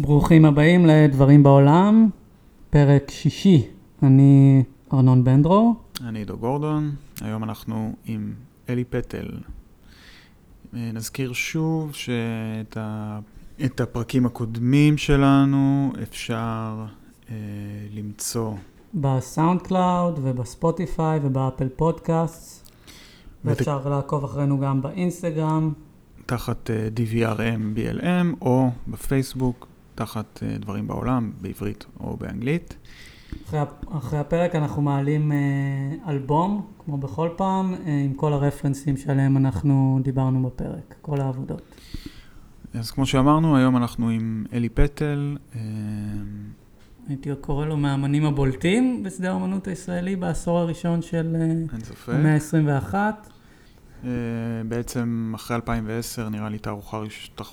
ברוכים הבאים לדברים בעולם, פרק שישי. אני ארנון בנדרו. אני עידו גורדון, היום אנחנו עם אלי פטל. אה, נזכיר שוב שאת ה... את הפרקים הקודמים שלנו אפשר אה, למצוא ב Sound Cloud וב Spotify וב Apple Podcast. ואפשר לעקוב אחרינו גם באינסטגרם. תחת אה, DVRM BLM או בפייסבוק תחת אה, דברים בעולם, בעברית או באנגלית. אחרי, אחרי הפרק אנחנו מעלים אה, אלבום, כמו בכל פעם, אה, עם כל הרפרנסים שעליהם אנחנו דיברנו בפרק, כל העבודות. אז כמו שאמרנו, היום אנחנו עם אלי פטל. הייתי קורא לו מהאמנים הבולטים בשדה האמנות הישראלי בעשור הראשון של אה. המאה ה-21. אה, בעצם אחרי 2010 נראה לי תערוכה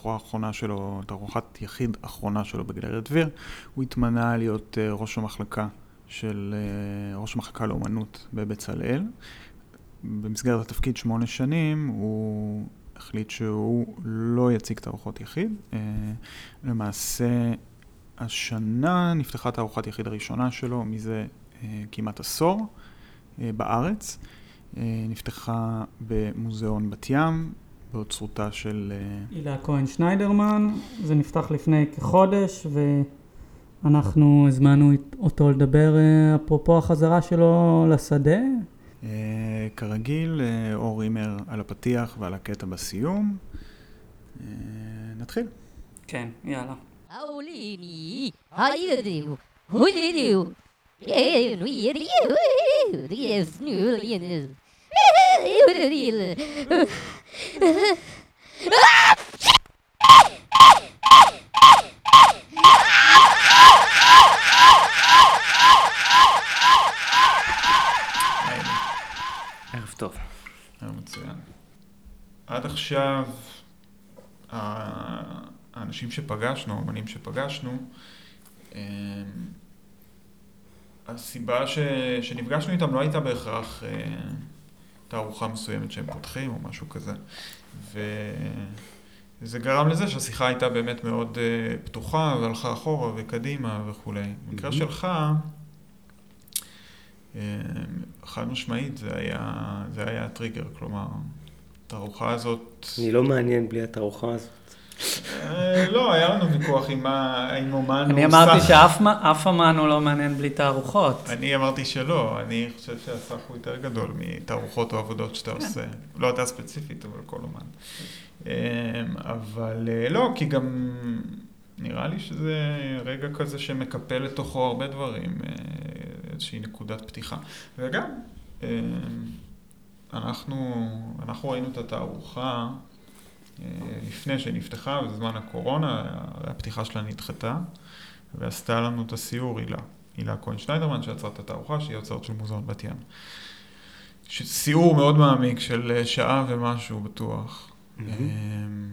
האחרונה שלו, תערוכת יחיד אחרונה שלו בגלריית דביר, הוא התמנה להיות אה, ראש המחלקה של, אה, ראש המחלקה לאומנות בבצלאל. במסגרת התפקיד שמונה שנים הוא החליט שהוא לא יציג תערוכות יחיד. למעשה השנה נפתחה תערוכת יחיד הראשונה שלו מזה כמעט עשור בארץ. אה, נפתחה במוזיאון בת ים, באוצרותה של... אה, הילה כהן שניידרמן, זה נפתח לפני כחודש, ואנחנו הזמנו אותו לדבר אה, אפרופו החזרה שלו לשדה. כרגיל, אור הימר על הפתיח ועל הקטע בסיום. נתחיל. כן, יאללה. העולימי, היהודיו, הולידיו, כן, ערב טוב. ערב מצוין. עד עכשיו, האנשים שפגשנו, האמנים שפגשנו, הסיבה ש... שנפגשנו איתם לא הייתה בהכרח... אה, תערוכה מסוימת שהם פותחים או משהו כזה. וזה גרם לזה שהשיחה הייתה באמת מאוד אה, פתוחה והלכה אחורה וקדימה וכולי. במקרה מהמם. שלך, אה, חד משמעית זה היה, זה היה הטריגר, כלומר, התערוכה הזאת... אני לא מעניין בלי התערוכה הזאת. לא, היה לנו ויכוח עם אומן אני אמרתי. שאף אמן הוא לא מעניין בלי תערוכות. אני אמרתי שלא, אני חושב שהסך הוא יותר גדול מתערוכות או עבודות שאתה עושה. לא אתה ספציפית, אבל כל אומן. אמ, אבל אה, לא, כי גם נראה לי שזה רגע כזה שמקפל לתוכו הרבה דברים, אה, איזושהי נקודת פתיחה. וגם, אמ, אנחנו, אנחנו ראינו את התערוכה לפני שנפתחה, בזמן הקורונה, הפתיחה שלה נדחתה, ועשתה לנו את הסיור הילה. הילה כהן שניידרמן שיצרה את התערוכה, שהיא יוצרת של מוזיאון בת ים. ש- סיור מאוד מעמיק של אה, שעה ומשהו בטוח. מהמם. אמ,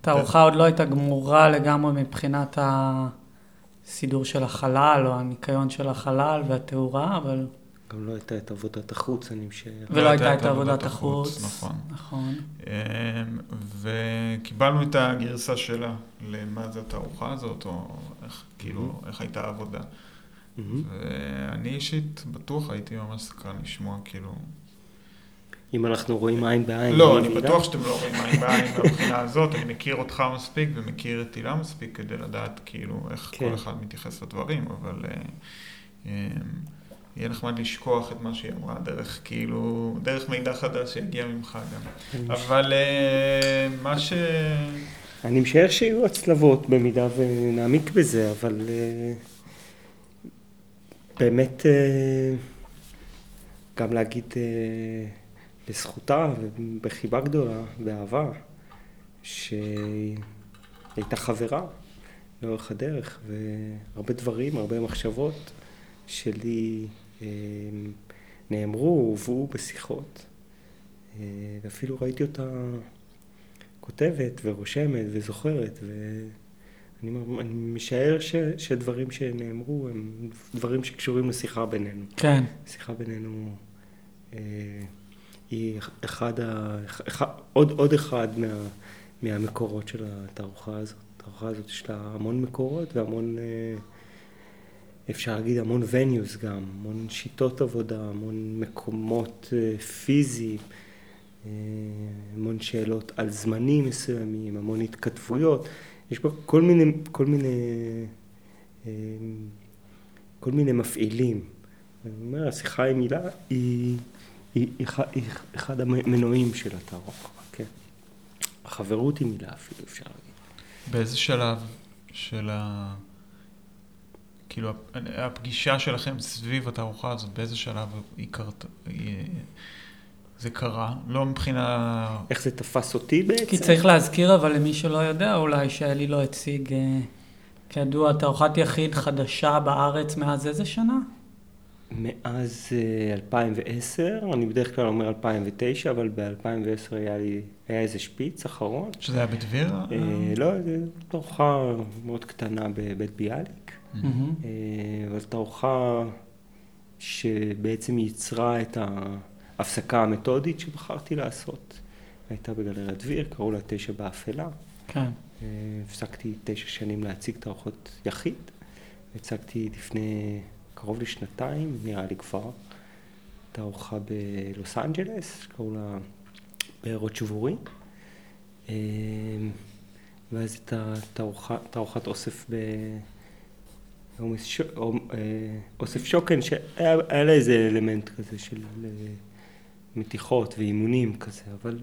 תערוכה עוד לא הייתה גמורה לגמרי מבחינת הסידור של החלל או הניקיון של החלל והתאורה, אבל... גם לא הייתה את עבודת החוץ, אני משער. ולא הייתה את עבודת החוץ. נכון. נכון. אמ, וקיבלנו את הגרסה שלה למה זה התערוכה הזאת, או איך, כאילו, איך הייתה העבודה. מהמם. ואני אישית בטוח הייתי ממש סקרן לשמוע, כאילו... אם אנחנו רואים עין בעין. לא, אני אני. בטוח שאתם לא רואים עין בעין מהבחינה הזאת, אני מכיר אותך מספיק ומכיר את הילה מספיק כדי לדעת כאילו איך כן. כל אחד מתייחס לדברים, אבל אה, אה, יהיה נחמד לשכוח את מה שהיא אמרה דרך כאילו, דרך מידע חדש שיגיע ממך גם. אבל אה, מה ש... אני משער שיהיו הצלבות במידה ונעמיק בזה, אבל אה, באמת אה, גם להגיד לזכותה ובחיבה גדולה, באהבה, שהיא הייתה חברה לאורך הדרך, והרבה דברים, הרבה מחשבות שלי נאמרו, הובאו בשיחות, אה, ואפילו ראיתי אותה כותבת ורושמת וזוכרת, ואני אני משער ש, שדברים שנאמרו הם דברים שקשורים לשיחה בינינו. כן. השיחה בינינו אה, היא אחד ה... אחד, עוד, עוד אחד מה, מהמקורות של התערוכה הזאת. התערוכה הזאת יש לה המון מקורות והמון, אה, אפשר להגיד המון venues גם, המון שיטות עבודה, המון מקומות אה, פיזיים, אה, המון שאלות על זמנים מסוימים, המון התכתבויות, יש פה כל מיני, כל מיני, כל מיני מפעילים. אני אומר, השיחה עם הילה היא, היא, היא, היא אחד המנועים של התערוכה, כן. החברות עם הילה אפילו אפשר להגיד. באיזה שלב של ה... כאילו, הפגישה שלכם סביב התערוכה הזאת, באיזה שלב היא קרתה? זה קרה, לא מבחינה... איך זה תפס אותי בעצם? כי צריך להזכיר, אבל למי שלא יודע, אולי שאלי לא הציג, אה, כידוע, תערוכת יחיד חדשה בארץ מאז איזה שנה? מאז 2010, אה, אני בדרך כלל אומר 2009, אבל ב-2010 היה לי, היה איזה שפיץ אחרון. שזה היה בדביר? אה, לא, זו תערוכה מאוד קטנה בבית ביאליק. אה, אבל תערוכה שבעצם ייצרה את ההפסקה המתודית שבחרתי לעשות. הייתה בגלריית דביר, קראו לה תשע באפלה. כן. הפסקתי תשע שנים להציג תערוכות יחיד. הצגתי לפני קרוב לשנתיים, נראה לי כבר, תערוכה בלוס אנג'לס, שקראו לה בארות שבורים. אמ, ואז הייתה תערוכת אוסף ב... אה, אוסף שוקן, שהיה לה איזה אלמנט כזה של אה, מתיחות ואימונים כזה, אבל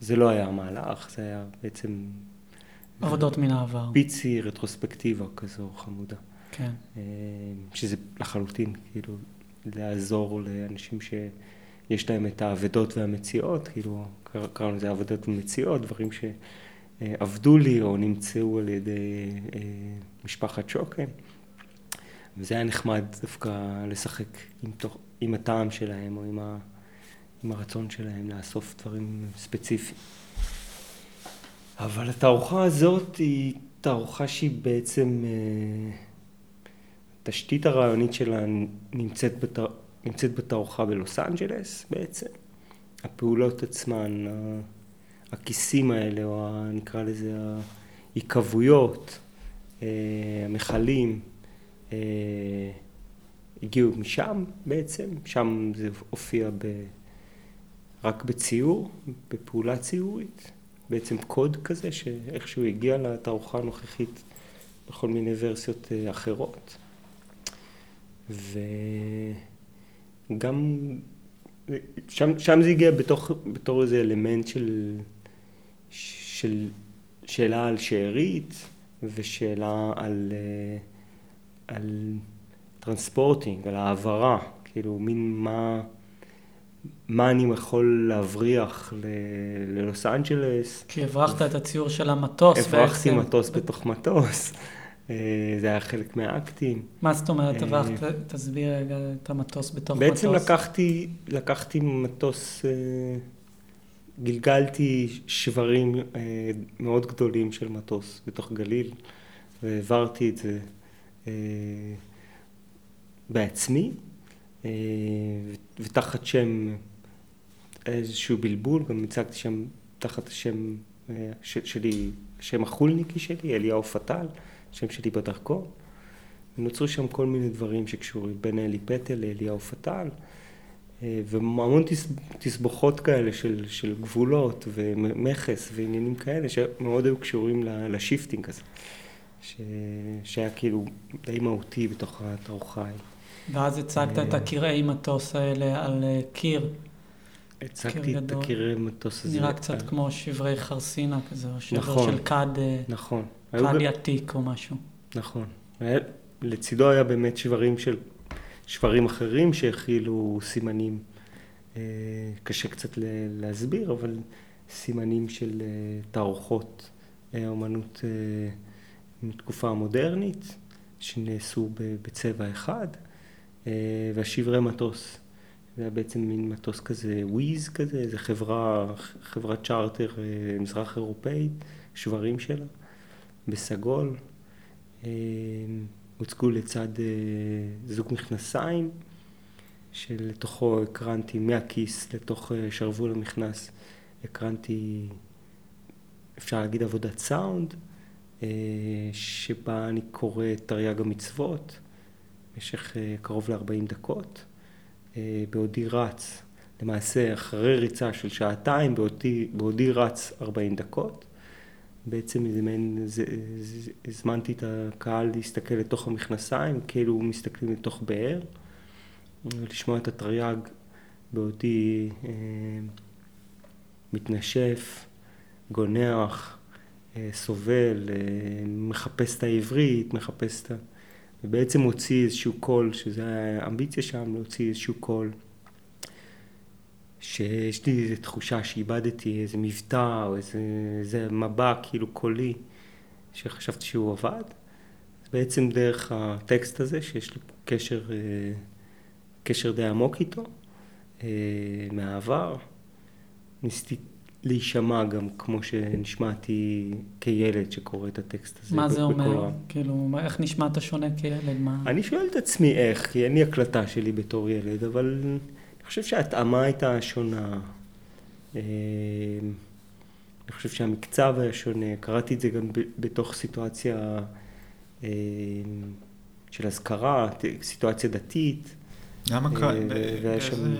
זה לא היה המהלך, זה היה בעצם... עבודות מן העבר. פיצי, רטרוספקטיבה כזו חמודה. כן. אה, שזה לחלוטין, כאילו, לעזור לאנשים שיש להם את האבדות והמציאות, כאילו, קראנו לזה אבדות ומציאות, דברים שעבדו לי או נמצאו על ידי משפחת שוקן. וזה היה נחמד דווקא לשחק עם, תוך, עם הטעם שלהם או עם, ה, עם הרצון שלהם לאסוף דברים ספציפיים. אבל התערוכה הזאת היא תערוכה שהיא בעצם... אה, התשתית הרעיונית שלה נמצאת, בת... נמצאת בתערוכה בלוס אנג'לס בעצם. הפעולות עצמן, הכיסים האלה, או נקרא לזה ההיקבויות, אה, המכלים, הגיעו משם בעצם, שם זה הופיע ב... רק בציור, בפעולה ציורית, בעצם קוד כזה שאיכשהו הגיע לתערוכה הנוכחית בכל מיני ורסיות אה, אחרות. וגם שם, שם זה הגיע בתוך, בתור איזה אלמנט של, של שאלה על שארית ושאלה על, אה, על טרנספורטינג, על העברה, כאילו מין מה, מה אני יכול להבריח ל, ללוס אנג'לס. כי הברחת את הציור של המטוס בעצם. הברחתי מטוס בתוך מטוס. אה, זה היה חלק מהאקטים. מה זאת אומרת, אה, תסביר רגע את המטוס בתוך בעצם מטוס. בעצם לקחתי, לקחתי מטוס, אה, גלגלתי שברים מאוד גדולים של מטוס בתוך גליל, והעברתי את זה בעצמי, ותחת השם איזשהו בלבול, גם הצגתי שם תחת השם שלי, שם החולניקי שלי, אליהו פטל. השם שלי בדרכון. ונוצרו שם כל מיני דברים שקשורים בין אלי פטל לאליהו פטל, אה, והמון תסבוכות כאלה של, של גבולות ומכס ועניינים כאלה שמאוד היו קשורים ל shifting הזה, ש, שהיה כאילו די מהותי בתוך התערוכה ואז הצגת את אה, הקירי מטוס האלה על אה, קיר. הצגתי את הקירי מטוס הזה. נראה קצת כמו שברי חרסינה כזה, או שבר נכון, של כד. נכון. קאדי עתיק או משהו. נכון. לצידו היה באמת שברים של, שברים אחרים שהכילו סימנים, אה, קשה קצת להסביר, אבל סימנים של אה, תערוכות אה, אומנות מתקופה המודרנית, שנעשו בצבע אחד, והשברי מטוס. זה היה בעצם מין מטוס כזה וויז כזה, איזה חברה, חברת צ'ארטר מזרח אירופאית, שברים שלה. בסגול, אה, הוצגו לצד אה, זוג מכנסיים, שלתוכו הקרנתי מהכיס לתוך אה, שרוול המכנס, הקרנתי, אפשר להגיד עבודת סאונד, אה, שבה אני קורא תרי"ג המצוות במשך אה, קרוב ל-40 דקות, אה, בעודי רץ, למעשה אחרי ריצה של שעתיים, בעודי, בעודי רץ 40 דקות. בעצם זה, זה, הזמנתי את הקהל להסתכל לתוך המכנסיים, כאילו מסתכלים לתוך באר, ולשמוע את התרי"ג בעודי אה, מתנשף, גונח, אה, סובל, אה, מחפש את העברית, מחפש את ה... ובעצם הוציא איזשהו קול, שזה האמביציה שם, להוציא איזשהו קול. שיש לי איזו תחושה שאיבדתי איזה מבטא או איזה, איזה מבע כאילו קולי שחשבתי שהוא עבד. בעצם דרך הטקסט הזה שיש לי קשר, אה, קשר די עמוק איתו אה, מהעבר, ניסיתי להישמע גם כמו שנשמעתי כילד שקורא את הטקסט הזה. מה זה אומר? כאילו, איך נשמעת שונה כילד? מה... אני שואל את עצמי איך, כי אין לי הקלטה שלי בתור ילד, אבל אני חושב שההתאמה הייתה שונה. אה, אני חושב שהמקצב היה שונה, קראתי את זה גם בתוך סיטואציה אה, של אזכרה, סיטואציה דתית. למה אה, קרה? ו- והיה שם-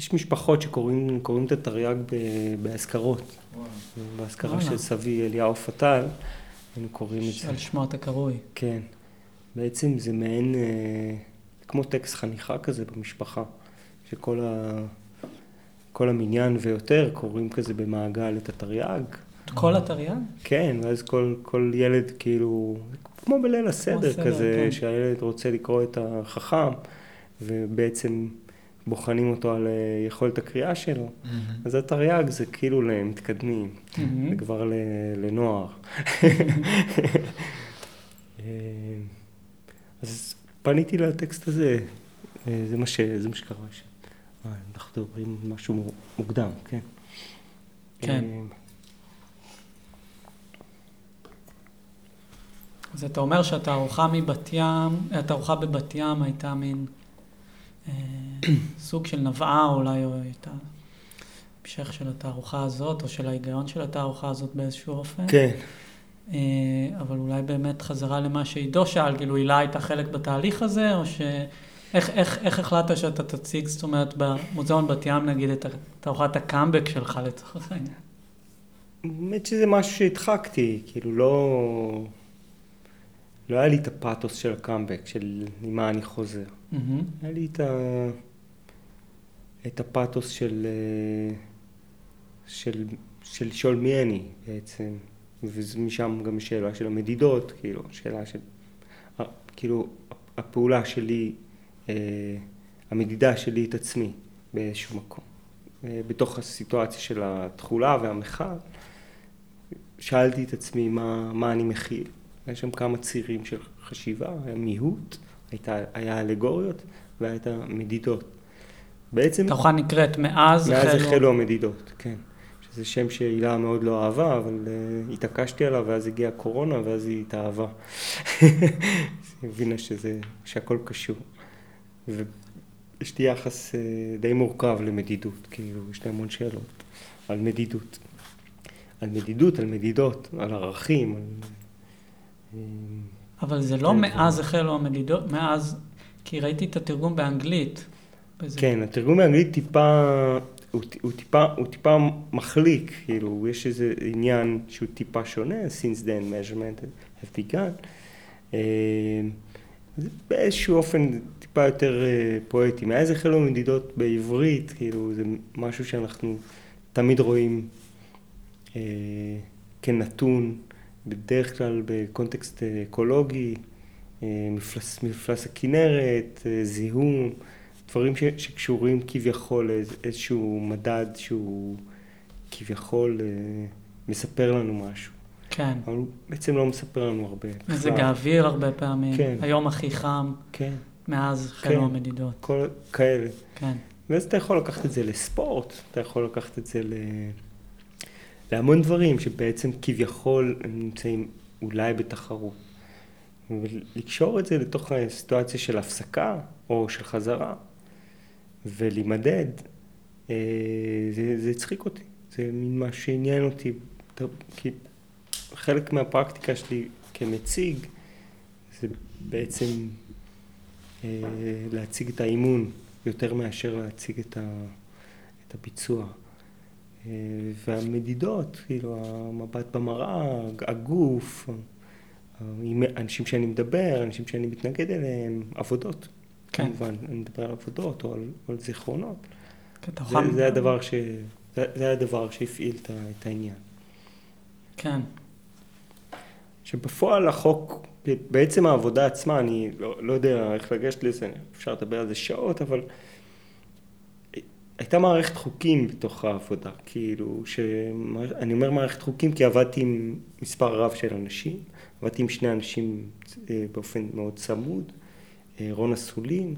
יש משפחות שקוראים קוראים את התרי"ג באזכרות. באזכרה. של סבי אליהו פטל, היינו קוראים את זה. על שמו אתה קרוי. כן. בעצם זה מעין, אה, כמו טקסט חניכה כזה במשפחה, שכל ה... כל המניין ויותר קוראים כזה במעגל את התרי"ג. את כל התרי"ג? כן, ואז כל, כל ילד כאילו, כמו בליל הסדר סדר, כזה, כן. שהילד רוצה לקרוא את החכם, ובעצם בוחנים אותו על אה, יכולת הקריאה שלו. אז התרי"ג זה כאילו למתקדמים, זה כבר ל- לנוער. אה, אז פניתי לטקסט הזה, אה, זה מה, ש... זה מה שקרה שם. אנחנו מדברים משהו מוקדם, כן. כן. אז אתה אומר שהתערוכה מבת ים, התערוכה בבת ים הייתה מין סוג של נבעה אולי, או הייתה המשך של התערוכה הזאת, או של ההיגיון של התערוכה הזאת באיזשהו אופן. כן. אה, אבל אולי באמת חזרה למה שעידו שאל, כאילו הילה הייתה חלק בתהליך הזה, או ש... איך, איך, איך החלטת שאתה תציג, זאת אומרת, במוזיאון בת ים נגיד, את תערוכת הקאמבק שלך לצורך העניין? האמת שזה משהו שהדחקתי, כאילו לא... לא היה לי את הפאתוס של הקאמבק, של ממה אני חוזר. מהמם. היה לי את, ה... את הפאתוס של... של, של לשאול מי אני בעצם, ומשם גם שאלה של המדידות, כאילו, שאלה של... כאילו, הפעולה שלי, אה, המדידה שלי את עצמי באיזשהו מקום. אה, בתוך הסיטואציה של התכולה והמחר, שאלתי את עצמי מה, מה אני מכיל. היה שם כמה צירים של חשיבה, היה מיהות, הייתה, היה אלגוריות והיה את המדידות. בעצם התערוכה נקראת מאז מאז החלו... החלו המדידות, כן. שזה שם שהילה מאוד לא אהבה, אבל uh, התעקשתי עליו, ואז הגיעה הקורונה, ואז היא התאהבה. היא הבינה שזה, שהכל קשור. ויש לי יחס uh, די מורכב למדידות, כאילו, יש לי המון שאלות על מדידות. על מדידות, על מדידות, על ערכים, על... אבל זה לא כן, מאז זה- החלו המדידות, מאז, כי ראיתי את התרגום באנגלית. כן, התרגום באנגלית טיפה, הוא, הוא, טיפה, הוא טיפה מחליק, כאילו, יש איזה עניין שהוא טיפה שונה, since then measurement have begun. אה, זה באיזשהו אופן טיפה יותר אה, פואטי. מאז החלו מדידות בעברית, כאילו, זה משהו שאנחנו תמיד רואים אה, כנתון, בדרך כלל בקונטקסט אקולוגי, אה, מפלס, מפלס הכנרת, אה, זיהום. דברים ש, שקשורים כביכול לאיז- איזשהו מדד שהוא כביכול אה, מספר לנו משהו. כן. אבל הוא בעצם לא מספר לנו הרבה. מזג. האוויר הרבה פעמים. כן. היום הכי חם, כן, מאז כן. המדידות. כל כאלה. כן. ואז אתה יכול לקחת את זה לספורט, אתה יכול לקחת את זה ל... להמון דברים שבעצם כביכול הם נמצאים אולי בתחרות. ולקשור את זה לתוך הסיטואציה של הפסקה או של חזרה ולהימדד, אה, זה, הצחיק אותי. זה מין מה שעניין אותי, כי חלק מהפרקטיקה שלי כמציג זה בעצם אה, להציג את האימון יותר מאשר להציג את, ה, את הביצוע. אה, והמדידות, כאילו המבט במראה, הגוף, עם אנשים שאני מדבר, אנשים שאני מתנגד אליהם, עבודות. כן. כמובן, אני מדבר על עבודות או על, על זיכרונות. כן, זה, זה, הדבר ש, זה, זה הדבר שהפעיל את העניין. כן. שבפועל החוק, בעצם העבודה עצמה, אני לא, לא יודע איך לגשת לזה, אפשר לדבר על זה שעות, אבל הייתה מערכת חוקים בתוך העבודה, כאילו, שאני אומר מערכת חוקים כי עבדתי עם מספר רב של אנשים, עבדתי עם שני אנשים אה, באופן מאוד צמוד, אה, רון אסולין,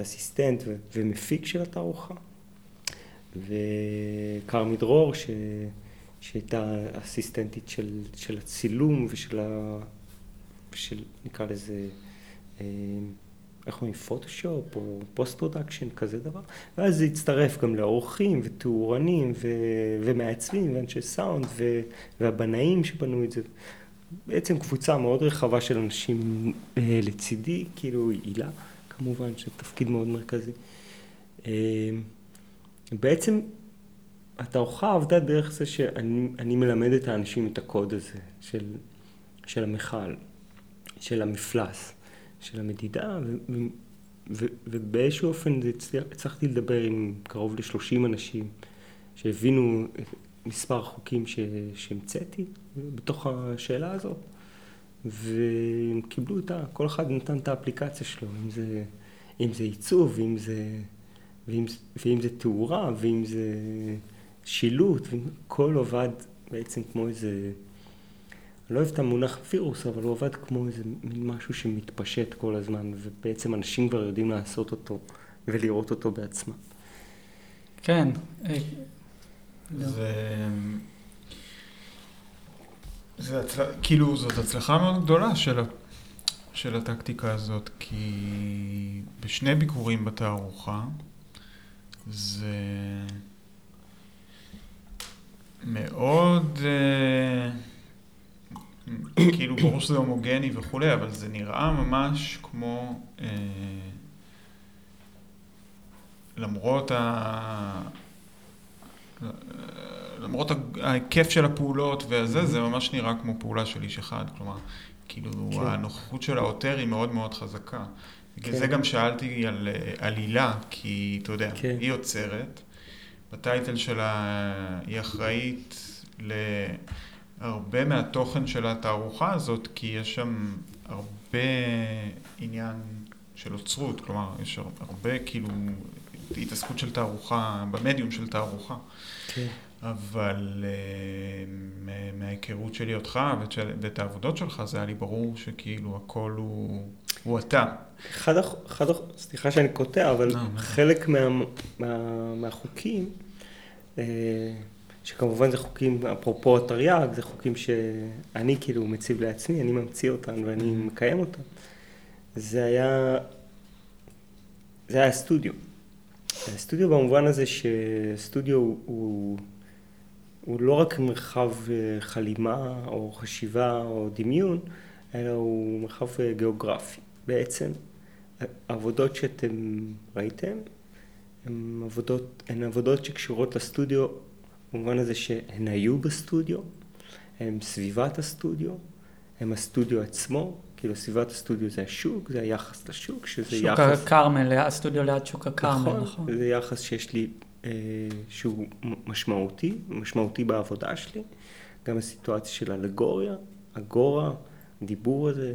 אסיסטנט ומפיק של התערוכה, וכרמי דרור, ש... שהייתה אסיסטנטית של, של הצילום ושל ה... של נקרא לזה, אה, איך אומרים, פוטושופ או post production, כזה דבר. ואז זה הצטרף גם לאורכים ותאורנים ו... ומעצבים ואנשי סאונד ו... והבנאים שבנו את זה. בעצם קבוצה מאוד רחבה של אנשים אה, לצידי, כאילו הילה כמובן, שזה תפקיד מאוד מרכזי. אה, בעצם התערוכה עבדה דרך זה שאני מלמד את האנשים את הקוד הזה של, של המכל, של המפלס, של המדידה, ו, ו, ובאיזשהו אופן הצלחתי לדבר עם קרוב ל-30 אנשים שהבינו מספר חוקים שהמצאתי בתוך השאלה הזאת, והם קיבלו את ה... כל אחד נתן את האפליקציה שלו, אם זה, אם זה עיצוב, ואם זה, ואם, ואם זה תאורה, ואם זה... שילוט, הכל עובד בעצם כמו איזה, לא אוהב את המונח וירוס, אבל הוא עובד כמו איזה מין משהו שמתפשט כל הזמן, ובעצם אנשים כבר יודעים לעשות אותו ולראות אותו בעצמם. כן. זה... זה הצל... כאילו, זאת הצלחה מאוד גדולה של, ה... של הטקטיקה הזאת, כי בשני ביקורים בתערוכה זה... מאוד, אה, כאילו ברור שזה הומוגני וכולי, אבל זה נראה ממש כמו, אה, למרות ה... למרות ההיקף של הפעולות וזה, זה ממש נראה כמו פעולה של איש אחד, כלומר, כאילו כן. הנוכחות של העותר היא מאוד מאוד חזקה. בגלל כן. זה גם שאלתי על עלילה, כי אתה יודע, כן. היא עוצרת, בטייטל שלה היא אחראית להרבה מהתוכן של התערוכה הזאת, כי יש שם הרבה עניין של אוצרות, כלומר, יש הרבה כאילו התעסקות של תערוכה, במדיום של תערוכה. כן. אבל uh, מההיכרות שלי אותך ואת העבודות שלך, זה היה לי ברור שכאילו הכל הוא, הוא אתה. אחד, אחד, סליחה שאני קוטע, אבל לא, חלק מה, מה, מהחוקים, אה, שכמובן זה חוקים, אפרופו תרי"ג, זה חוקים שאני כאילו מציב לעצמי, אני ממציא אותם ואני mm-hmm. מקיים אותם. זה היה, זה היה סטודיו. סטודיו במובן הזה שסטודיו הוא, הוא, הוא לא רק מרחב אה, חלימה או חשיבה או דמיון, אלא הוא מרחב אה, גיאוגרפי. בעצם העבודות שאתם ראיתם הן עבודות, הן עבודות שקשורות לסטודיו במובן הזה שהן היו בסטודיו, הן סביבת הסטודיו, הן הסטודיו עצמו, כאילו סביבת הסטודיו זה השוק, זה היחס לשוק, שזה שוק יחס... שוק הכרמל, הסטודיו ליד שוק הכרמל, נכון? נכון, זה יחס שיש לי, אה, שהוא משמעותי, משמעותי בעבודה שלי, גם הסיטואציה של אלגוריה, אגורה, דיבור הזה,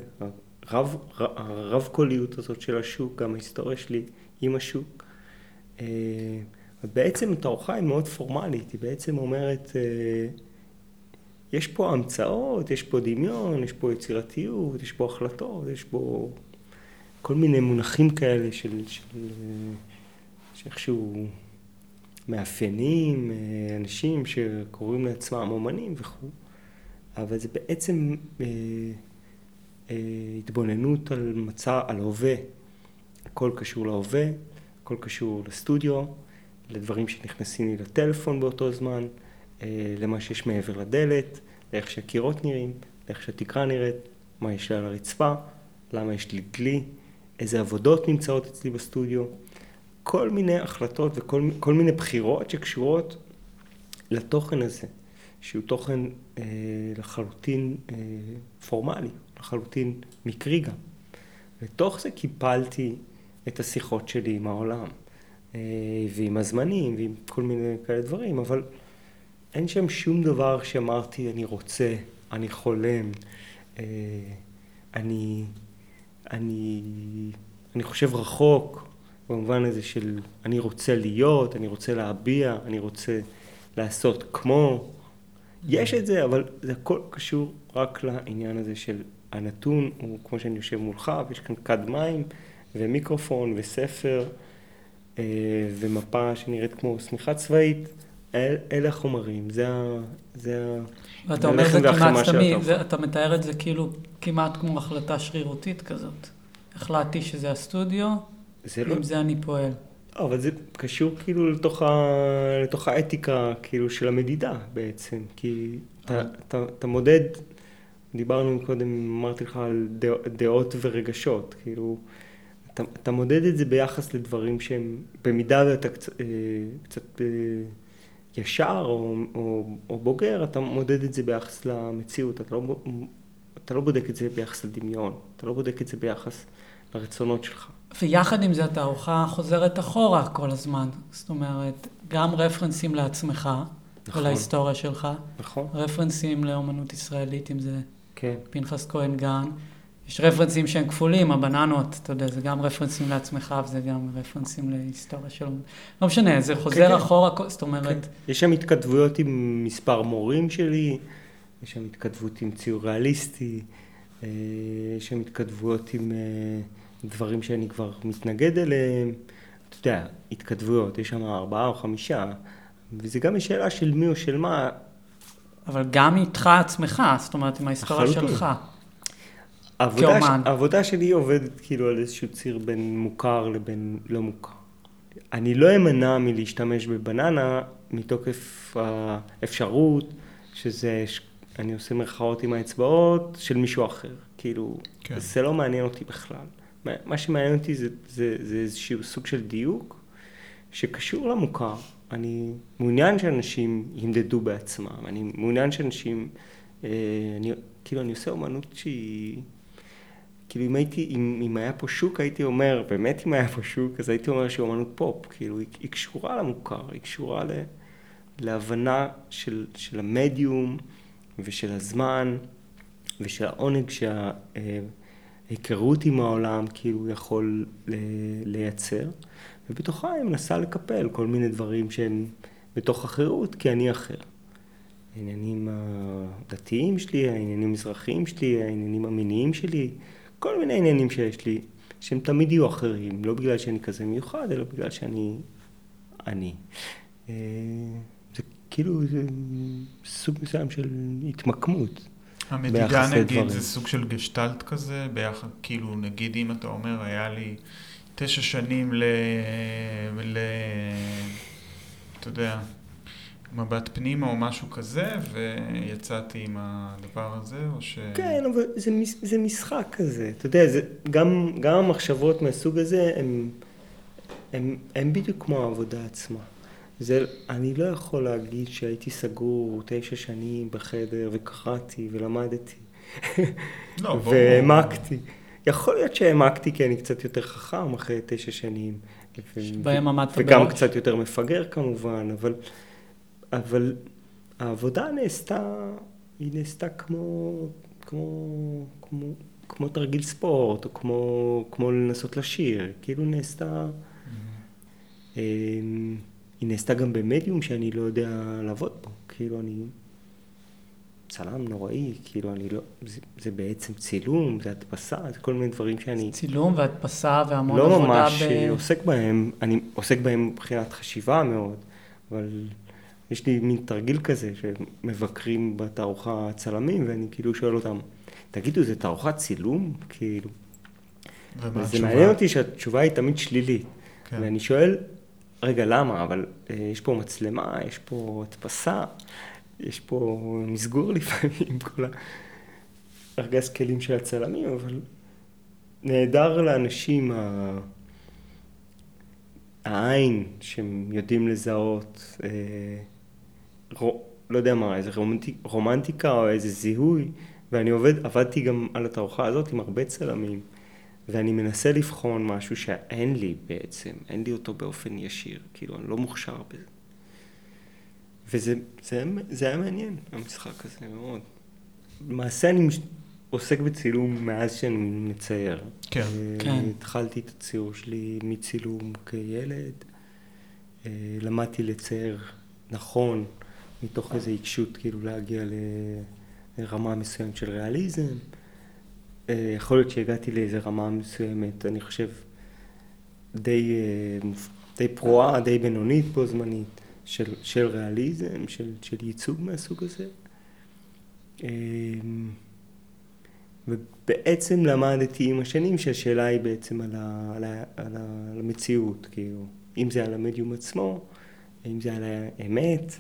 הרב, הרב קוליות הזאת של השוק, גם ההיסטוריה שלי עם השוק. אה, בעצם התערוכה היא מאוד פורמלית, היא בעצם אומרת, אה, יש פה המצאות, יש פה דמיון, יש פה יצירתיות, יש פה החלטות, יש פה כל מיני מונחים כאלה של, של, אה, שאיכשהו מאפיינים אנשים שקוראים לעצמם אומנים וכו', אבל זה בעצם התבוננות על מצע, על הווה, הכל קשור להווה, הכל קשור לסטודיו, לדברים שנכנסים לי לטלפון באותו זמן, אה, למה שיש מעבר לדלת, לאיך שהקירות נראים, לאיך שהתקרה נראית, מה יש לי על הרצפה, למה יש לי דלי, איזה עבודות נמצאות אצלי בסטודיו. כל מיני החלטות וכל כל מיני בחירות שקשורות לתוכן הזה, שהוא תוכן אה, לחלוטין אה, פורמלי, לחלוטין מקרי גם. לתוך זה קיפלתי את השיחות שלי עם העולם, ועם הזמנים, ועם כל מיני כאלה דברים, אבל אין שם שום דבר שאמרתי, אני רוצה, אני חולם, אה, אני, אני, אני חושב רחוק, במובן הזה של אני רוצה להיות, אני רוצה להביע, אני רוצה לעשות כמו. יש את זה, אבל זה הכל קשור רק לעניין הזה של הנתון, הוא כמו שאני יושב מולך, ויש כאן כד מים, ומיקרופון, וספר, אה, ומפה שנראית כמו שמיכה צבאית. אל, אלה החומרים, זה ה... זה ה... ואתה אומר זה כמעט תמיד, אתה מתאר את זה כאילו כמעט כמו החלטה שרירותית כזאת. החלטתי שזה הסטודיו, זה לא... עם זה אני פועל. אבל זה קשור כאילו לתוך, ה... לתוך האתיקה כאילו של המדידה בעצם, כי אתה, אה. אתה, אתה מודד, דיברנו קודם, אמרתי לך על דעות ורגשות, כאילו, אתה, אתה מודד את זה ביחס לדברים שהם, במידה ואתה קצת, אה, קצת אה, ישר או, או, או בוגר, אתה מודד את זה ביחס למציאות, אתה לא, אתה לא בודק את זה ביחס לדמיון, אתה לא בודק את זה ביחס לרצונות שלך. ויחד עם זה התערוכה חוזרת אחורה כל הזמן. זאת אומרת, גם רפרנסים לעצמך, נכון. ולהיסטוריה שלך. נכון. רפרנסים לאומנות ישראלית, אם זה כן. פנחס כהן גן. יש רפרנסים שהם כפולים, הבננות, אתה יודע, זה גם רפרנסים לעצמך וזה גם רפרנסים להיסטוריה של... לא משנה, זה חוזר כן, אחורה, כן. זאת אומרת... כן. יש שם התכתבויות עם מספר מורים שלי, יש שם התכתבות עם ציור ריאליסטי, אה, יש שם התכתבויות עם... אה, דברים שאני כבר מתנגד אליהם, אתה יודע, התכתבויות, יש שם ארבעה או חמישה, וזה גם שאלה של מי או של מה. אבל גם איתך עצמך, זאת אומרת, עם ההיסטוריה שלך. ש... העבודה שלי עובדת כאילו על איזשהו ציר בין מוכר לבין לא מוכר. אני לא אמנע מלהשתמש בבננה מתוקף האפשרות שזה, אני עושה מרכאות עם האצבעות של מישהו אחר. כאילו, כן. זה לא מעניין אותי בכלל. מה שמעניין אותי זה, זה, זה איזשהו סוג של דיוק שקשור למוכר. אני מעוניין שאנשים ימדדו בעצמם, אני מעוניין שאנשים, אה, אני, כאילו אני עושה אומנות שהיא, כאילו אם הייתי, אם, אם היה פה שוק הייתי אומר, באמת אם היה פה שוק אז הייתי אומר שהיא אומנות פופ, כאילו היא, היא קשורה למוכר, היא קשורה ל, להבנה של, של המדיום ושל הזמן ושל העונג שה... אה, עם העולם כאילו יכול לייצר, ובתוכה היא מנסה לקפל כל מיני דברים שהם בתוך החירות, כי אני אחר. העניינים הדתיים שלי, העניינים המזרחיים שלי, העניינים המיניים שלי, כל מיני עניינים שיש לי, שהם תמיד יהיו אחרים, לא בגלל שאני כזה מיוחד, אלא בגלל שאני אני. אה, זה כאילו זה סוג מסוים של התמקמות. המדידה נגיד דברים. זה סוג של גשטלט כזה, ביחד, כאילו נגיד אם אתה אומר היה לי תשע שנים ל... ל... אתה יודע, מבט פנימה או משהו כזה, ויצאתי עם הדבר הזה, או ש... כן, אבל זה, זה משחק כזה, אתה יודע, זה, גם, גם המחשבות מהסוג הזה, הן בדיוק כמו העבודה עצמה. זה, אני לא יכול להגיד שהייתי סגור תשע שנים בחדר וקראתי ולמדתי. לא, והעמקתי. יכול להיות שהעמקתי כי אני קצת יותר חכם אחרי תשע שנים. שבהם עמדת וגם בראש. קצת יותר מפגר כמובן, אבל, אבל העבודה נעשתה, היא נעשתה כמו, כמו, כמו, כמו תרגיל ספורט, או כמו, כמו לנסות לשיר, כאילו נעשתה... Mm-hmm. אמ, היא נעשתה גם במדיום שאני לא יודע לעבוד בו. כאילו אני צלם נוראי, כאילו אני לא, זה, זה בעצם צילום, זה הדפסה, זה כל מיני דברים שאני... זה צילום והדפסה והמון לא עבודה ב... לא ממש עוסק בהם, אני עוסק בהם מבחינת חשיבה מאוד, אבל יש לי מין תרגיל כזה שמבקרים בתערוכה צלמים, ואני כאילו שואל אותם, תגידו, זה תערוכת צילום? כאילו... זה מעניין אותי שהתשובה היא תמיד שלילית. כן. ואני שואל, רגע, למה? אבל אה, יש פה מצלמה, יש פה הדפסה, יש פה מסגור לפעמים, כל הארגז כלים של הצלמים, אבל נהדר לאנשים ה... העין שהם יודעים לזהות, אה, לא יודע מה, איזה רומנטיק, רומנטיקה או איזה זיהוי, ואני עובד, עבדתי גם על התערוכה הזאת עם הרבה צלמים, ואני מנסה לבחון משהו שאין לי בעצם, אין לי אותו באופן ישיר, כאילו אני לא מוכשר בזה. וזה זה, זה היה מעניין, המשחק הזה מאוד. למעשה אני מש... עוסק בצילום מאז שאני מצייר. כן. אה, כן. התחלתי את הציור שלי מצילום כילד, אה, למדתי לצייר נכון, מתוך איזו עיקשות, כאילו להגיע לרמה מסוימת של ריאליזם. אה, יכול להיות שהגעתי לאיזו רמה מסוימת, אני חושב, די, אה, די פרועה, די בינונית בו זמנית, של, של ריאליזם, של, של ייצוג מהסוג הזה. אה, ובעצם למדתי עם השנים שהשאלה היא בעצם על, ה, על, ה, על, ה, על המציאות, כאילו, אם זה על המדיום עצמו, אם זה על האמת,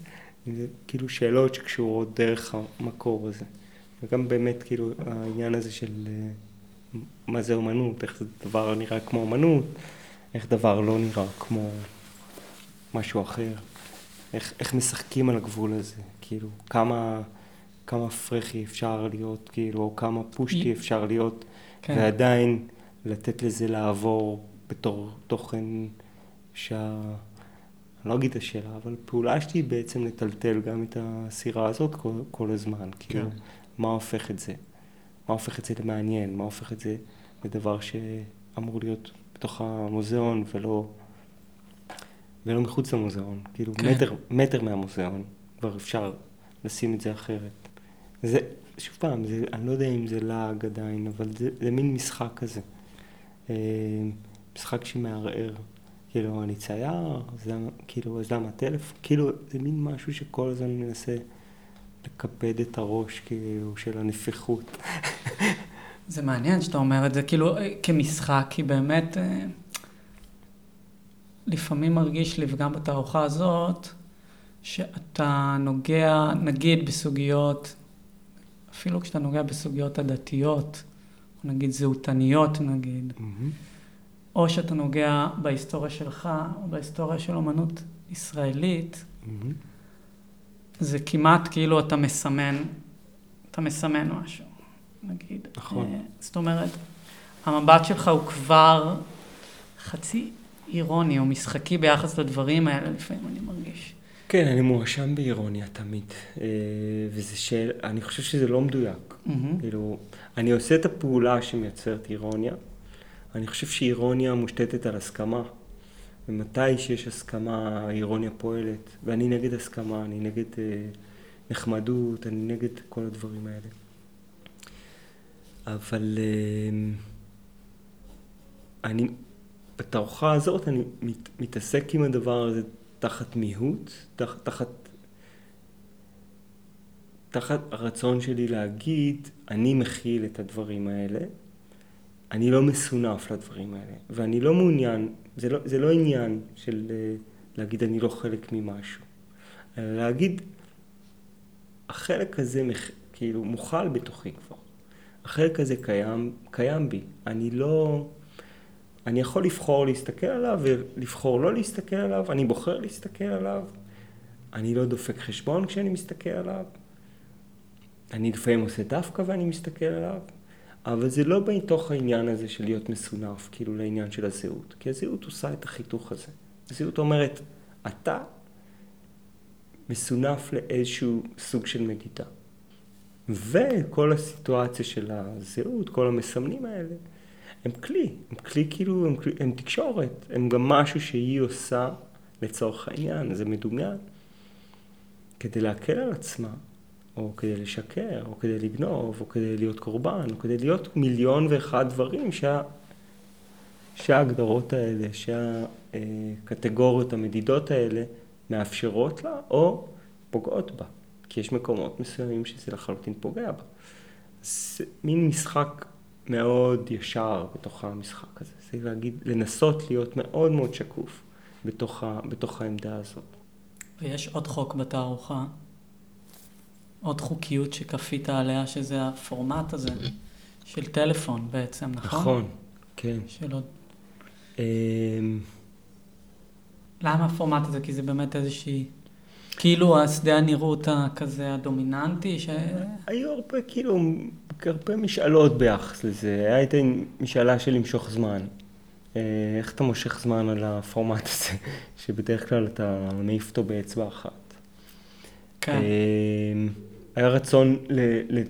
זה כאילו שאלות שקשורות דרך המקור הזה. וגם באמת כאילו העניין הזה של אה, מה זה אומנות, איך זה דבר נראה כמו אומנות, איך דבר לא נראה כמו משהו אחר, איך, איך משחקים על הגבול הזה, כאילו כמה, כמה פרחי אפשר להיות, כאילו, או כמה פושטי אפשר להיות, כן. ועדיין לתת לזה לעבור בתור תוכן שה... לא אגיד את השאלה, אבל פעולה שלי היא בעצם לטלטל גם את הסירה הזאת כל, כל הזמן. כאילו, כן. מה הופך את זה? מה הופך את זה למעניין? מה הופך את זה לדבר שאמור להיות בתוך המוזיאון ולא, ולא מחוץ למוזיאון? כאילו, כן. מטר, מטר מהמוזיאון כבר אפשר לשים את זה אחרת. זה, שוב פעם, זה, אני לא יודע אם זה לעג עדיין, אבל זה, זה מין משחק כזה. אה, משחק שמערער. כאילו, אני צייר, אז למה, כאילו, אז למה הטלפון? כאילו, זה מין משהו שכל הזמן מנסה לכבד את הראש, כאילו, של הנפיחות. זה מעניין שאתה אומר את זה, כאילו, אה, כמשחק, כי באמת, אה, לפעמים מרגיש לי, וגם בתערוכה הזאת, שאתה נוגע, נגיד, בסוגיות, אפילו כשאתה נוגע בסוגיות הדתיות, או נגיד זהותניות, נגיד, או שאתה נוגע בהיסטוריה שלך, או בהיסטוריה של אומנות ישראלית, זה כמעט כאילו אתה מסמן, אתה מסמן משהו, נגיד. נכון. אה, זאת אומרת, המבט שלך הוא כבר חצי אירוני או משחקי ביחס לדברים האלה, לפעמים אני מרגיש. כן, אני מואשם באירוניה תמיד, אה, וזה שאל, אני חושב שזה לא מדויק. מהמם. כאילו, אני עושה את הפעולה שמייצרת אירוניה. אני חושב שאירוניה מושתתת על הסכמה. ומתי שיש הסכמה, האירוניה פועלת. ואני נגד הסכמה, אני נגד אה, נחמדות, אני נגד כל הדברים האלה. אבל אה, אני, בתערוכה הזאת אני מת, מתעסק עם הדבר הזה תחת מיהות, תח, תחת תחת הרצון שלי להגיד, אני מכיל את הדברים האלה, אני לא מסונף לדברים האלה, ואני לא מעוניין, זה לא, זה לא עניין של אה, להגיד אני לא חלק ממשהו, אלא להגיד, החלק הזה מח, כאילו מוכל בתוכי כבר, החלק הזה קיים, קיים בי, אני לא, אני יכול לבחור להסתכל עליו ולבחור לא להסתכל עליו, אני בוחר להסתכל עליו, אני לא דופק חשבון כשאני מסתכל עליו, אני לפעמים עושה דווקא ואני מסתכל עליו, אבל זה לא מתוך העניין הזה של להיות מסונף, כאילו לעניין של הזהות, כי הזהות עושה את החיתוך הזה. הזהות אומרת, אתה מסונף לאיזשהו סוג של מדידה. וכל הסיטואציה של הזהות, כל המסמנים האלה, הם כלי, הם כלי כאילו, הם, כלי, הם תקשורת, הם גם משהו שהיא עושה לצורך העניין, זה מדומיין, כדי להקל על עצמה, או כדי לשקר, או כדי לגנוב, או כדי להיות קורבן, או כדי להיות מיליון ואחד דברים שה... שההגדרות האלה, שהקטגוריות, המדידות האלה, מאפשרות לה או פוגעות בה. כי יש מקומות מסוימים שזה לחלוטין פוגע בה. זה מין משחק מאוד ישר בתוך המשחק הזה. זה להגיד, לנסות להיות מאוד מאוד שקוף בתוך, ה, בתוך העמדה הזאת. ויש עוד חוק בתערוכה, עוד חוקיות שכפית עליה, שזה הפורמט הזה של טלפון בעצם, נכון? נכון, כן. של עוד... אמ, למה הפורמט הזה? כי זה באמת איזושהי... כאילו השדה הנראות הכזה הדומיננטי, ש... היו הרבה, כאילו, הרבה משאלות ביחס לזה. היה את המשאלה של למשוך זמן. אה, איך אתה מושך זמן על הפורמט הזה, שבדרך כלל אתה מעיף אותו באצבע אחת. כן. היה רצון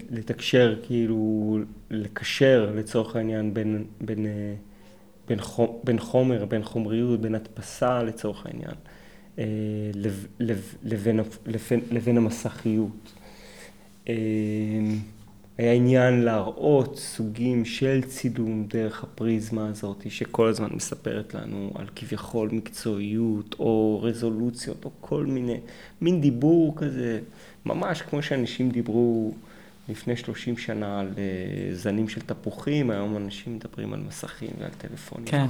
לתקשר, כאילו, לקשר לצורך העניין בין, בין, אה, בין, בין חומר, בין חומריות, בין הדפסה לצורך העניין, אה, לב, לב, לבין, לבין, לבין המסכיות. היה עניין להראות סוגים של צילום דרך הפריזמה הזאת, שכל הזמן מספרת לנו על כביכול מקצועיות, או רזולוציות, או כל מיני, מין דיבור כזה, ממש כמו שאנשים דיברו לפני 30 שנה על אה, זנים של תפוחים, היום אנשים מדברים על מסכים ועל טלפונים כן.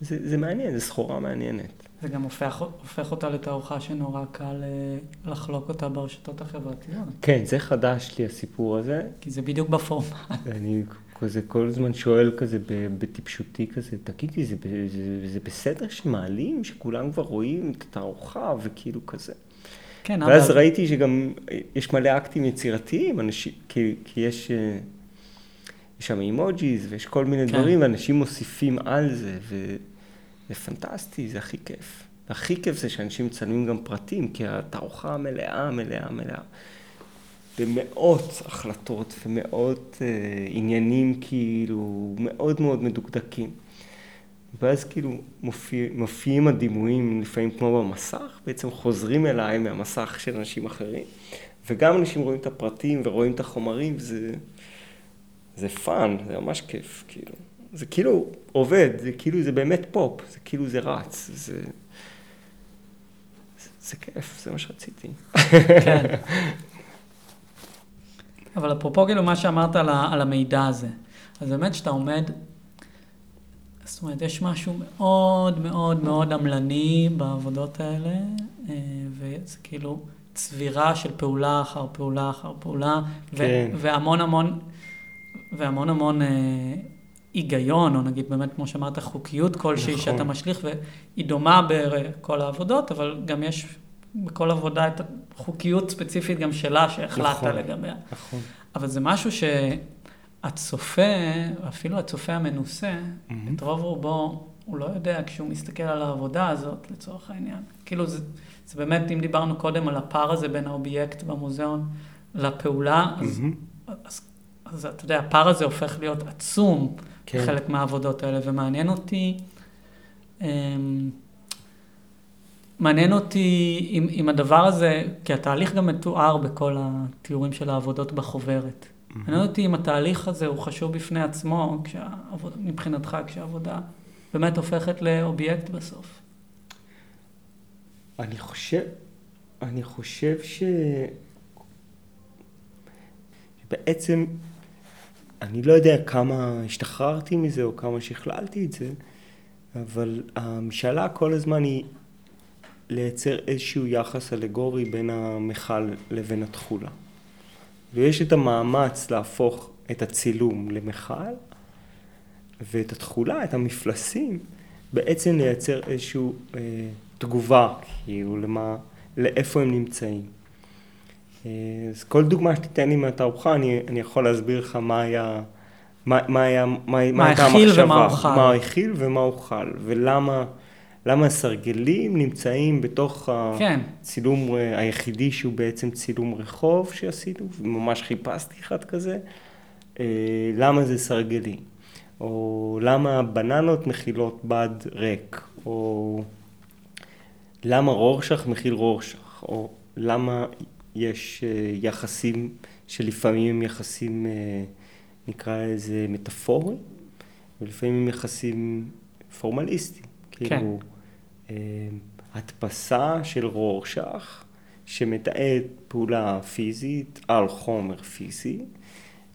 זה, זה מעניין, זו סחורה מעניינת. זה גם הופך, הופך אותה לתערוכה שנורא קל אה, לחלוק אותה ברשתות החברתיות. כן, זה חדש לי הסיפור הזה. כי זה בדיוק בפורמט. אני כזה כל הזמן שואל כזה בטיפשותי כזה, תגידי, זה, זה, זה בסדר שמעלים, שכולם כבר רואים את התערוכה וכאילו כזה. כן, ואז אבל... ראיתי שגם יש מלא אקטים יצירתיים, אנשים, כי, כי יש, אה, יש שם אימוג'יז ויש כל מיני כן. דברים, ואנשים מוסיפים על זה, וזה פנטסטי, זה הכי כיף. הכי כיף זה שאנשים מצלמים גם פרטים, כי התערוכה מלאה, מלאה, מלאה. במאות החלטות ומאות אה, עניינים כאילו מאוד מאוד מדוקדקים. ואז כאילו מופיע, מופיעים הדימויים לפעמים כמו במסך, בעצם חוזרים אליי מהמסך של אנשים אחרים, וגם אנשים רואים את הפרטים ורואים את החומרים, וזה זה fun, זה ממש כיף, כאילו. זה כאילו עובד, זה כאילו, זה באמת פופ, זה כאילו זה רץ, זה... זה, זה כיף, זה מה שרציתי. כן. אבל אפרופו כאילו מה שאמרת על, ה, על המידע הזה, אז באמת שאתה עומד, זאת אומרת, יש משהו מאוד מאוד מאוד עמלני בעבודות האלה, אה, וזה כאילו צבירה של פעולה אחר פעולה אחר פעולה, ו- כן. והמון המון, והמון המון אה, היגיון, או נגיד באמת, כמו שאמרת, חוקיות כלשהי נכון. שאתה משליך, והיא דומה בכל העבודות, אבל גם יש בכל עבודה את החוקיות ספציפית גם שלה שהחלטת נכון. לגביה. נכון. אבל זה משהו שהצופה, אפילו הצופה המנוסה, מהמם. את רוב רובו, הוא לא יודע כשהוא מסתכל על העבודה הזאת, לצורך העניין. כאילו זה, זה באמת, אם דיברנו קודם על הפער הזה בין האובייקט במוזיאון לפעולה, אז, מהמם. אז, אז אתה יודע, הפער הזה הופך להיות עצום כן. חלק מהעבודות האלה, ומעניין אותי, אמ, מעניין אותי אם, אם הדבר הזה, כי התהליך גם מתואר בכל התיאורים של העבודות בחוברת. מעניין אותי אם התהליך הזה הוא חשוב בפני עצמו, כשהעבוד, מבחינתך, כשהעבודה באמת הופכת לאובייקט בסוף. אני חושב, אני חושב ש... בעצם, אני לא יודע כמה השתחררתי מזה או כמה שכללתי את זה, אבל המשאלה כל הזמן היא לייצר איזשהו יחס אלגורי בין המכל לבין התכולה. ויש את המאמץ להפוך את הצילום למכל, ואת התכולה, את המפלסים, בעצם לייצר איזושהי אה, תגובה, כאילו, למה, לאיפה הם נמצאים. אז כל דוגמה שתיתן לי מהתערוכה, אני, אני יכול להסביר לך מה היה, מה, מה היה, מה, מה הייתה המחשבה, ומה אוכל. מה הכיל ומה אוכל, ולמה למה הסרגלים נמצאים בתוך כן. הצילום אה, היחידי שהוא בעצם צילום רחוב שעשינו, וממש חיפשתי אחד כזה, אה, למה זה סרגלי, או למה בננות מכילות בד ריק, או למה רורשך מכיל רורשך, או למה יש אה, יחסים שלפעמים הם יחסים, אה, נקרא לזה מטאפוריים, ולפעמים הם יחסים פורמליסטיים. כאילו, אה, הדפסה של רורשך, שמתעד פעולה פיזית על חומר פיזי,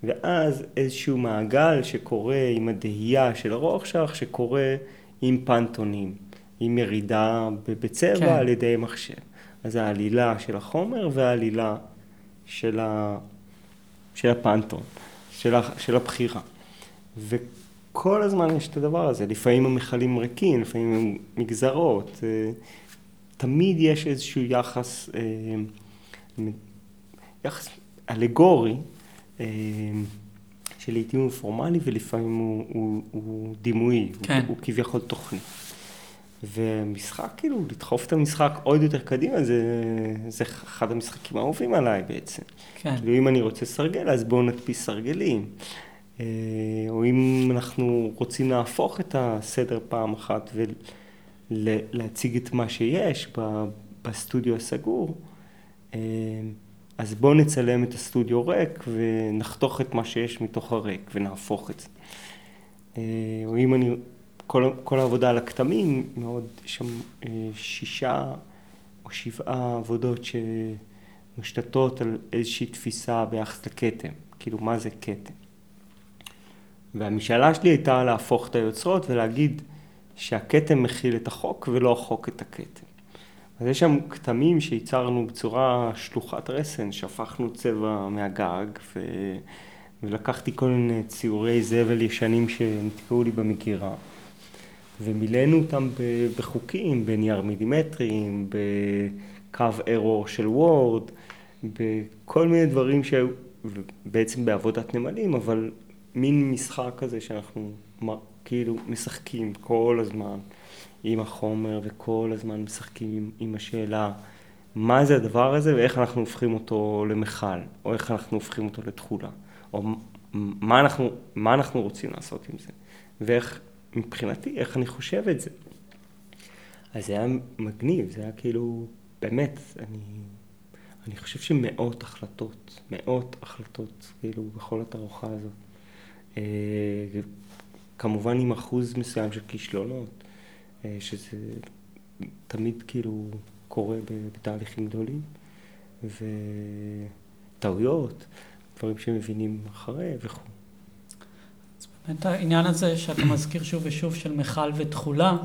ואז איזשהו מעגל שקורה עם הדהייה של הרורשך, שקורה עם פנטונים, עם ירידה בצבע כן. על ידי מחשב. אז העלילה של החומר והעלילה של, ה, של הפנתון, של, ה, של הבחירה. וכל הזמן יש את הדבר הזה, לפעמים המכלים ריקים, לפעמים הם מגזרות, אה, תמיד יש איזשהו יחס, אה, יחס אלגורי, אה, שלעיתים הוא פורמלי ולפעמים הוא, הוא, הוא דימויי, כן. הוא, הוא כביכול תוכני. ומשחק, כאילו, לדחוף את המשחק עוד יותר קדימה, זה, זה אחד המשחקים האהובים עליי בעצם. כן. כאילו, אם אני רוצה סרגל, אז בואו נדפיס סרגלים. אה, או אם אנחנו רוצים להפוך את הסדר פעם אחת ולהציג את מה שיש בסטודיו הסגור, אה, אז בואו נצלם את הסטודיו ריק ונחתוך את מה שיש מתוך הריק ונהפוך את זה. אה, או אם אני, כל, כל העבודה על הכתמים, מאוד, יש שם שישה או שבעה עבודות שמושתתות על איזושהי תפיסה ביחס לכתם, כאילו מה זה כתם. והמשאלה שלי הייתה להפוך את היוצרות ולהגיד שהכתם מכיל את החוק ולא החוק את הכתם. אז יש שם כתמים שייצרנו בצורה שלוחת רסן, שהפכנו צבע מהגג ו... ולקחתי כל מיני ציורי זבל ישנים שנתקעו לי במגירה. ומילאנו אותם בחוקים, בנייר מילימטרים, בקו ארור של וורד, בכל מיני דברים שהיו בעצם בעבודת נמלים, אבל מין משחק כזה שאנחנו כאילו משחקים כל הזמן עם החומר וכל הזמן משחקים עם, עם השאלה מה זה הדבר הזה ואיך אנחנו הופכים אותו למכל, או איך אנחנו הופכים אותו לתכולה, או מה אנחנו, מה אנחנו רוצים לעשות עם זה, ואיך, מבחינתי, איך אני חושב את זה. אז זה היה מגניב, זה היה כאילו, באמת, אני, אני חושב שמאות החלטות, מאות החלטות, כאילו, בכל התערוכה הזאת. אה, כמובן עם אחוז מסוים של כישלונות, אה, שזה תמיד כאילו קורה בתהליכים גדולים, וטעויות, דברים שמבינים אחרי וכו'. באמת העניין הזה שאתה מזכיר שוב ושוב של מכל ותכולה,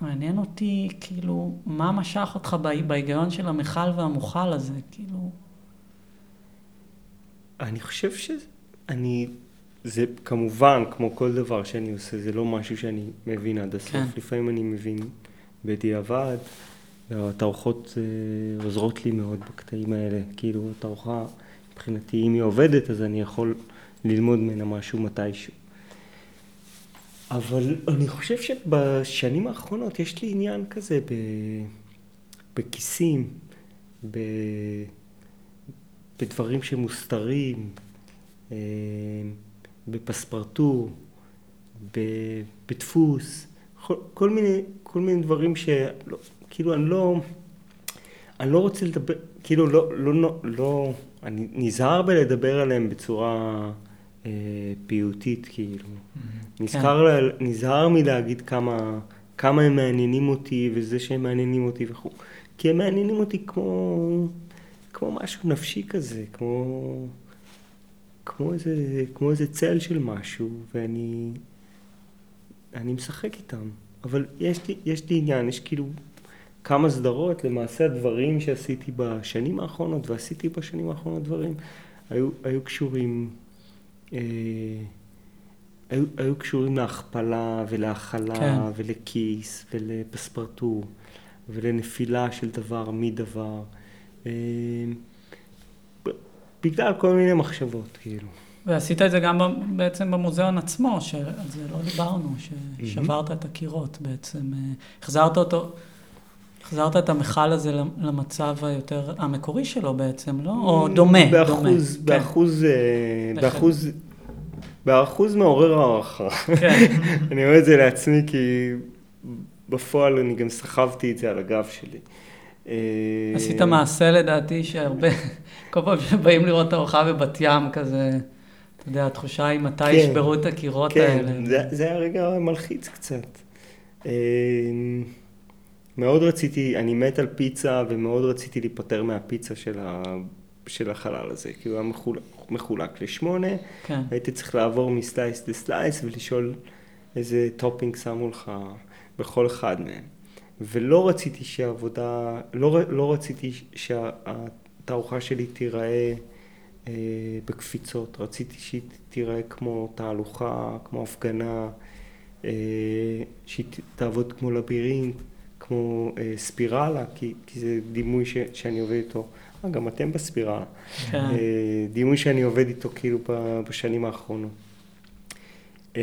מעניין אותי כאילו מה משך אותך בהיגיון של המכל והמוכל הזה, כאילו... אני חושב שזה... אני, זה כמובן, כמו כל דבר שאני עושה, זה לא משהו שאני מבין עד הסוף. כן. לפעמים אני מבין בדיעבד, והתערוכות אה, עוזרות לי מאוד בקטעים האלה. כאילו, התערוכה, מבחינתי, אם היא עובדת, אז אני יכול ללמוד ממנה משהו מתישהו. אבל אני חושב שבשנים האחרונות יש לי עניין כזה ב... בכיסים, ב... בדברים שמוסתרים, אה, בפספרטור, בדפוס, כל, כל, מיני, כל מיני דברים שכאילו אני לא, אני לא רוצה לדבר, כאילו לא, לא, לא, לא אני נזהר בלדבר עליהם בצורה פיוטית, כאילו. Mm-hmm. נזכר, כן. לה, נזהר מלהגיד כמה, כמה הם מעניינים אותי וזה שהם מעניינים אותי וכו'. כי הם מעניינים אותי כמו, כמו משהו נפשי כזה, כמו... כמו איזה, כמו איזה צל של משהו, ואני אני משחק איתם. אבל יש לי, יש לי עניין, יש כאילו כמה סדרות, למעשה הדברים שעשיתי בשנים האחרונות, ועשיתי בשנים האחרונות דברים, היו, היו קשורים, אה, היו, היו קשורים להכפלה ולהכלה כן. ולכיס ולפספרטור ולנפילה של דבר מדבר. אה, בגלל כל מיני מחשבות, כאילו. ועשית את זה גם בעצם במוזיאון עצמו, שעל זה לא דיברנו, ששברת את הקירות בעצם. אה, החזרת אותו, החזרת את המכל הזה למצב היותר המקורי שלו בעצם, לא? או דומה, באחוז, דומה. באחוז, כן. באחוז, באחוז מעורר הערכה. כן. אני אומר את זה לעצמי כי בפועל אני גם סחבתי את זה על הגב שלי. אה, עשית מעשה לדעתי שהרבה, כל פעם שבאים לראות את הארוחה בבת ים כזה, אתה יודע, התחושה היא מתי כן, ישברו את הקירות כן, האלה. כן, זה, זה היה רגע מלחיץ קצת. מאוד רציתי, אני מת על פיצה ומאוד רציתי להיפטר מהפיצה של, ה, של החלל הזה, כי הוא היה מחולק, מחולק לשמונה, כן. הייתי צריך לעבור מ slice ל slice ולשאול איזה topping שמו לך בכל אחד מהם. ולא רציתי שהעבודה, לא, לא רציתי שהתערוכה שלי תיראה אה, בקפיצות, רציתי שהיא תיראה כמו תהלוכה, כמו הפגנה, אה, שהיא תעבוד כמו לבירינט, כמו אה, ספירלה, כי, כי זה דימוי ש, שאני עובד איתו. אה, גם אתם בספירלה. כן. אה, דימוי שאני עובד איתו כאילו ב- בשנים האחרונות. אה,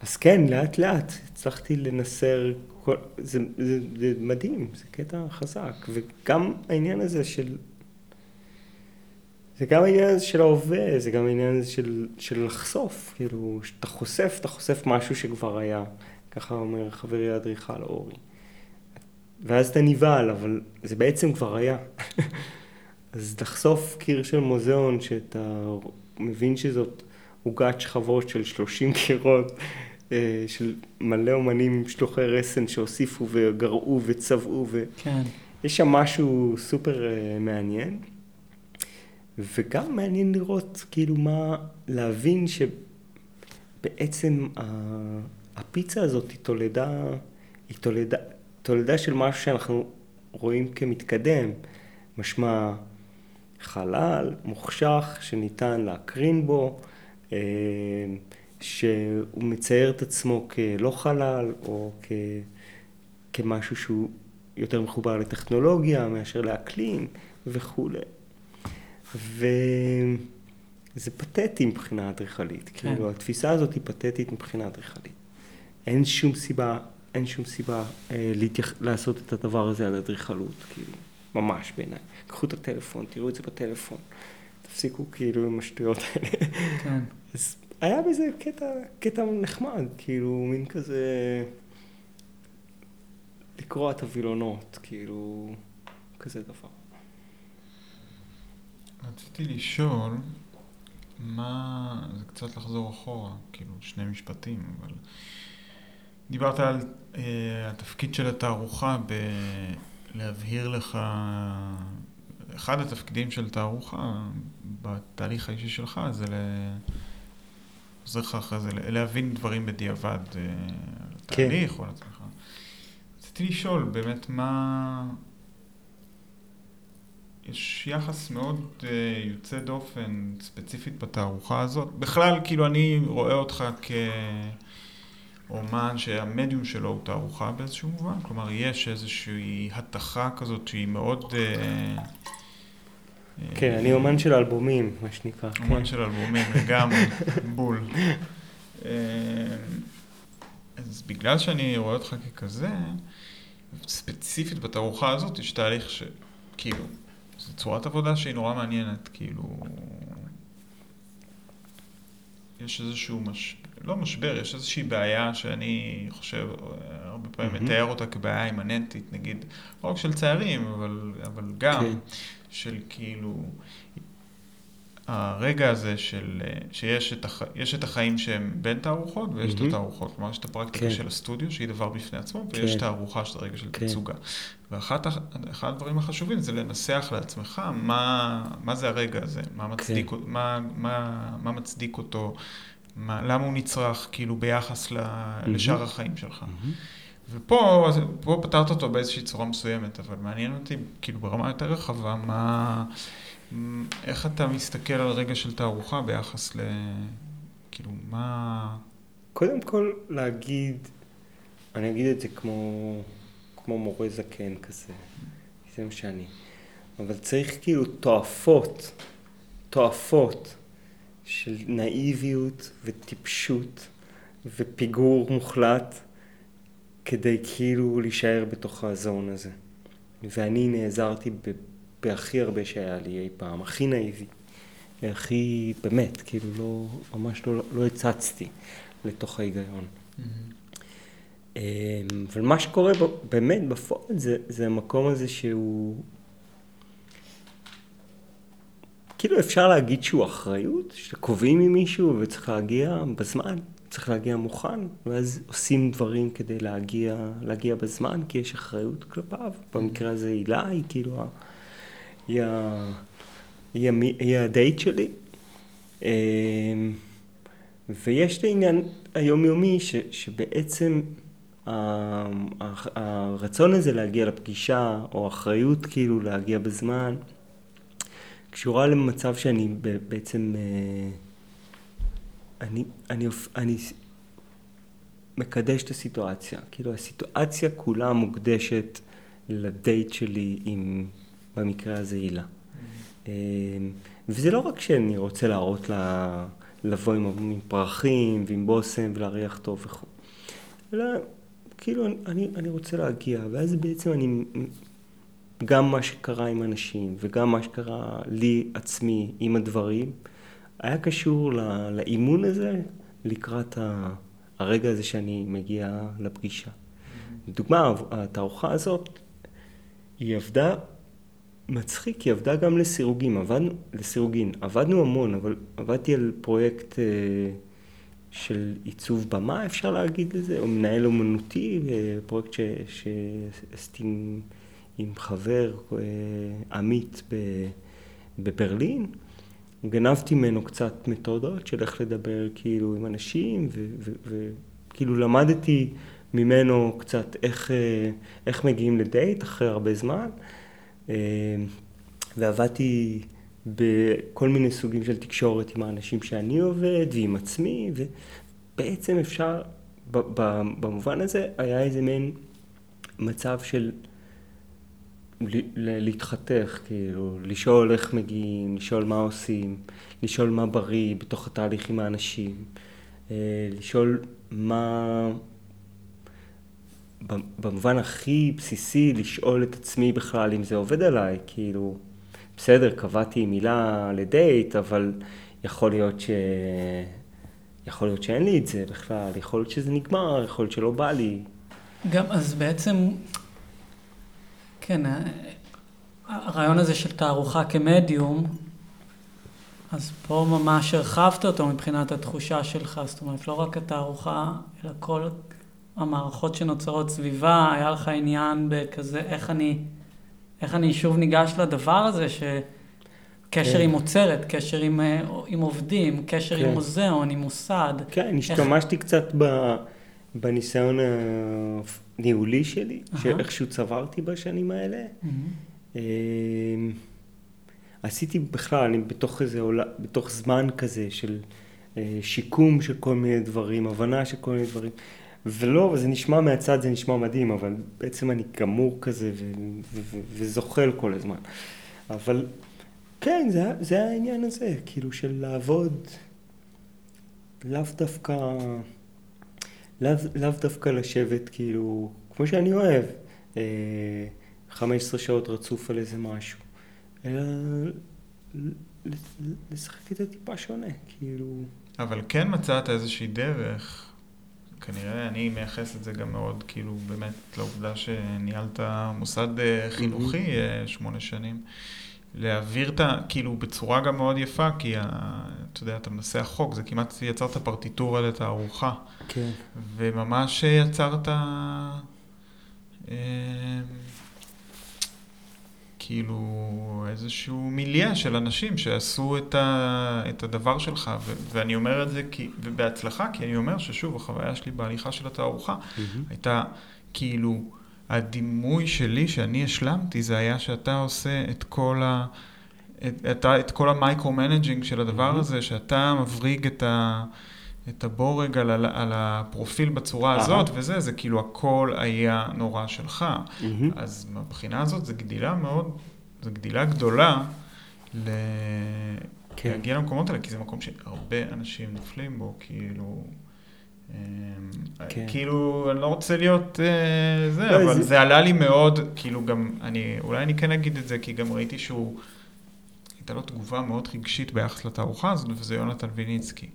אז כן, לאט לאט הצלחתי לנסר, כל, זה, זה, זה מדהים, זה קטע חזק. וגם העניין הזה של, זה גם העניין הזה של ההווה, זה גם העניין הזה של, של לחשוף, כאילו, שאתה חושף, אתה חושף משהו שכבר היה, ככה אומר חברי האדריכל אורי. ואז אתה נבהל, אבל זה בעצם כבר היה. אז לחשוף קיר של מוזיאון, שאתה מבין שזאת עוגת שכבות של 30 קירות, אה, של מלא אומנים שלוחי רסן שהוסיפו וגרעו וצבעו, ויש כן. שם משהו סופר אה, מעניין. וגם מעניין לראות, כאילו, מה, להבין שבעצם הפיצה הזאת היא תולדה, היא תולדה, תולדה של משהו שאנחנו רואים כמתקדם. משמע חלל מוחשך שניתן להקרין בו, אה, שהוא מצייר את עצמו כלא חלל או כ, כמשהו שהוא יותר מחובר לטכנולוגיה מאשר לאקלים וכולי. וזה פתטי מבחינה אדריכלית, כן. כאילו התפיסה הזאת היא פתטית מבחינה אדריכלית. אין שום סיבה, אין שום סיבה אה, להתייח... לעשות את הדבר הזה על אדריכלות, כאילו, ממש בעיניי. קחו את הטלפון, תראו את זה בטלפון. תפסיקו כאילו עם השטויות האלה. כן. אז היה בזה קטע, קטע נחמד, כאילו, מין כזה... לקרוע את הווילונות, כאילו, כזה דבר. רציתי לשאול, מה... זה קצת לחזור אחורה, כאילו, שני משפטים, אבל... דיברת על אה, התפקיד של התערוכה בלהבהיר לך... אחד התפקידים של תערוכה בתהליך האישי שלך זה ל... עוזר לך אחרי זה להבין דברים בדיעבד אה, על כן. התהליך או על עצמך. רציתי לשאול באמת מה... יש יחס מאוד uh, יוצא דופן, ספציפית בתערוכה הזאת. בכלל, כאילו, אני רואה אותך כאומן שהמדיום שלו הוא תערוכה באיזשהו מובן. כלומר, יש איזושהי התכה כזאת שהיא מאוד... Uh, כן, אני אומן של אלבומים, מה שנקרא. אומן כן. של אלבומים, לגמרי, בול. אה, אז בגלל שאני רואה אותך ככזה, ספציפית בתערוכה הזאת יש תהליך ש... כאילו, זו צורת עבודה שהיא נורא מעניינת, כאילו... יש איזשהו מש... לא משבר, יש איזושהי בעיה שאני חושב, הרבה פעמים מהמם. מתאר אותה כבעיה אימננטית, נגיד, לא רק של ציירים, אבל, אבל גם כן. של כאילו, הרגע הזה של, שיש את, הח... יש את החיים שהם בין תערוכות ויש את מהמם. התערוכות. כלומר, יש את הפרקטיקה כן. של הסטודיו, שהיא דבר בפני עצמו, ויש כן. את הארוחה שזה רגע של כן. תצוגה. ואחד הדברים החשובים זה לנסח לעצמך מה, מה זה הרגע הזה, מה מצדיק, כן. מה, מה, מה מצדיק אותו, מה, למה הוא נצרך כאילו ביחס ל, לשאר החיים שלך. מהמם. ופה פה פתרת אותו באיזושהי צורה מסוימת, אבל מעניין אותי, כאילו ברמה יותר רחבה, מה... איך אתה מסתכל על רגע של תערוכה ביחס ל... כאילו, מה... קודם כל להגיד, אני אגיד את זה כמו, כמו מורה זקן כזה, זה מה שאני. אבל צריך כאילו תועפות, תועפות של נאיביות וטיפשות ופיגור מוחלט כדי כאילו להישאר בתוך הזון הזה. ואני נעזרתי ב- בהכי הרבה שהיה לי אי פעם, הכי נאיבי. הכי, באמת, כאילו לא, ממש לא, לא הצצתי לתוך ההיגיון. אמ, אבל מה שקורה באמת בפועל זה, זה המקום הזה שהוא... כאילו אפשר להגיד שהוא אחריות, שקובעים ממישהו וצריך להגיע בזמן, צריך להגיע מוכן, ואז עושים דברים כדי להגיע, להגיע בזמן, כי יש אחריות כלפיו. במקרה הזה הילה היא כאילו, היא, היא, המי- היא הדייט שלי. אמ, ויש את העניין היומיומי ש, שבעצם הרצון הזה להגיע לפגישה, או אחריות כאילו להגיע בזמן, קשורה למצב שאני בעצם, אה, אני, אני, אני מקדש את הסיטואציה. כאילו הסיטואציה כולה מוקדשת לדייט שלי עם, במקרה הזה, הילה. אה, וזה לא רק שאני רוצה להראות לה, לבוא עם, עם פרחים ועם בושם ולהריח טוב וכו', אלא כאילו אני, אני רוצה להגיע, ואז בעצם אני, גם מה שקרה עם אנשים וגם מה שקרה לי עצמי עם הדברים, היה קשור ל- לאימון הזה לקראת הרגע הזה שאני מגיע לפגישה. לדוגמה, התערוכה הזאת, היא עבדה מצחיק, היא עבדה גם לסירוגין, עבדנו, לסירוגין, עבדנו המון, אבל עבדתי על פרויקט אה, של עיצוב במה, אפשר להגיד לזה, או מנהל אומנותי, אה, פרויקט ש- שעשיתי עם, חבר, אה, עמית בברלין. גנבתי ממנו קצת מתודות של איך לדבר כאילו עם אנשים, וכאילו למדתי ממנו קצת איך, אה, איך מגיעים לדייט אחרי הרבה זמן. אה, ועבדתי בכל מיני סוגים של תקשורת עם האנשים שאני עובד ועם עצמי, ובעצם אפשר, במובן הזה היה איזה מין מצב של להתחתך, כאילו, לשאול איך מגיעים, לשאול מה עושים, לשאול מה בריא בתוך התהליך עם האנשים, אה, לשאול מה... במובן הכי בסיסי, לשאול את עצמי בכלל אם זה עובד עליי, כאילו, בסדר, קבעתי מילה לדייט, אבל יכול להיות ש... יכול להיות שאין לי את זה בכלל, יכול להיות שזה נגמר, יכול להיות שלא בא לי. גם, אז בעצם, כן, ה- הרעיון הזה של תערוכה כמדיום, אז פה ממש הרחבת אותו מבחינת התחושה שלך, זאת אומרת, לא רק התערוכה, אלא כל המערכות שנוצרות סביבה, היה לך עניין בכזה, איך אני, איך אני שוב ניגש לדבר הזה, שקשר כן. עם אוצרת, קשר עם, אה, עם עובדים, קשר כן. עם מוזיאון, עם מוסד. כן, השתמשתי קצת ב... בניסיון הניהולי שלי, אהה. שאיכשהו צברתי בשנים האלה. אמ, עשיתי בכלל, אני בתוך איזה עולם, בתוך זמן כזה של אה, שיקום של כל מיני דברים, הבנה של כל מיני דברים. ולא, זה נשמע מהצד, זה נשמע מדהים, אבל בעצם אני גמור כזה ו- ו- ו- וזוחל כל הזמן. אבל כן, זה, זה העניין הזה, כאילו של לעבוד לאו דווקא, לאו, לאו דווקא לשבת כאילו, כמו שאני אוהב, אה, 15 שעות רצוף על איזה משהו, אלא לשחק את זה טיפה שונה, כאילו... אבל כן מצאת איזושהי דרך, כנראה אני מייחס את זה גם מאוד, כאילו, באמת, לעובדה שניהלת מוסד אה, חינוכי אה, שמונה שנים, להעביר את ה... כאילו, בצורה גם מאוד יפה, כי ה, אתה יודע, אתה מנסח חוק, זה כמעט יצרת פרטיטורה לתערוכה, כן. וממש יצרת... אה, כאילו איזשהו מיליה של אנשים שעשו את, ה, את הדבר שלך, ו, ואני אומר את זה כי, ובהצלחה, כי אני אומר ששוב, החוויה שלי בהליכה של התערוכה הייתה כאילו, הדימוי שלי שאני השלמתי, זה היה שאתה עושה את כל ה... את, את כל ה micro-managing של הדבר הזה, שאתה מבריג את, ה, את הבורג על, ה- על הפרופיל בצורה אהה. הזאת, וזה, זה כאילו הכל היה נורא שלך. מהמם. אז מהבחינה הזאת זו גדילה מאוד, זו גדילה גדולה ל... כן. להגיע למקומות האלה, כי זה מקום שהרבה אנשים נופלים בו, כאילו... אמ, כן. כאילו, אני לא רוצה להיות אה, זה, לא, אבל זה- זה עלה לי מאוד, כאילו גם, אני, אולי אני כן אגיד את זה, כי גם ראיתי שהוא, הייתה לו תגובה מאוד רגשית ביחס לתערוכה הזאת, וזה יונתן ויניצקי.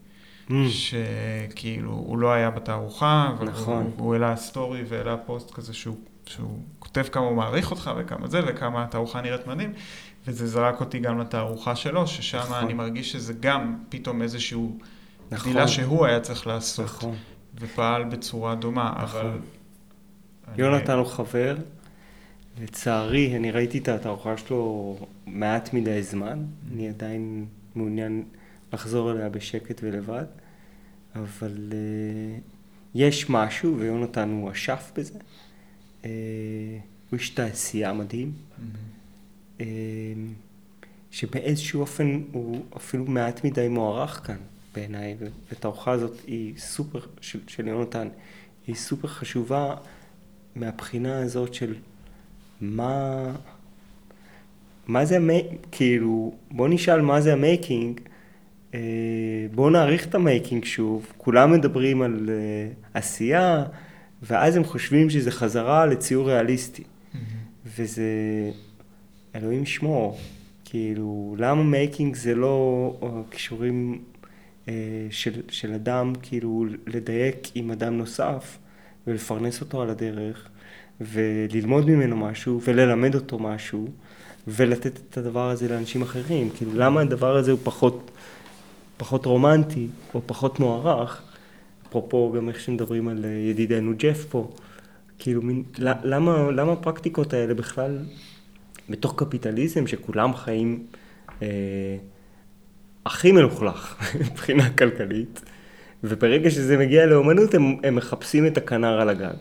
Mm. שכאילו, הוא לא היה בתערוכה, אבל נכון. הוא, הוא העלה סטורי והעלה פוסט כזה שהוא, שהוא כותב כמה הוא מעריך אותך וכמה זה, וכמה התערוכה נראית מדהים, וזה זרק אותי גם לתערוכה שלו, ששם נכון. אני מרגיש שזה גם פתאום איזשהו נכון. גדילה שהוא היה צריך לעשות, נכון. ופעל בצורה דומה, נכון. אבל... יונתן הוא חבר, לצערי, אני ראיתי את התערוכה שלו מעט מדי זמן, אני עדיין מעוניין לחזור אליה בשקט ולבד, אבל אה, יש משהו, ויונתן הוא אשף בזה. אה, הוא איש תעשייה מדהים, אה, שבאיזשהו אופן הוא אפילו מעט מדי מוערך כאן בעיניי, והתערוכה הזאת היא סופר, של, של יונתן, היא סופר חשובה מהבחינה הזאת של מה, מה זה, כאילו, בוא נשאל מה זה ה making, אה, בואו נעריך את ה making שוב, כולם מדברים על אה, עשייה, ואז הם חושבים שזה חזרה לציור ריאליסטי. Mm-hmm. וזה, אלוהים ישמור, כאילו, למה making זה לא אה, כישורים של, של אדם, כאילו, לדייק עם אדם נוסף ולפרנס אותו על הדרך, וללמוד ממנו משהו וללמד אותו משהו, ולתת את הדבר הזה לאנשים אחרים. כאילו, למה הדבר הזה הוא פחות... פחות רומנטי או פחות מוערך, אפרופו גם איך שמדברים על אה, ידידנו ג'ף פה, כאילו מין, למה, למה הפרקטיקות האלה בכלל בתוך קפיטליזם שכולם חיים אה, הכי מלוכלך מבחינה כלכלית, וברגע שזה מגיע לאומנות הם, הם מחפשים את הכנר על הגג.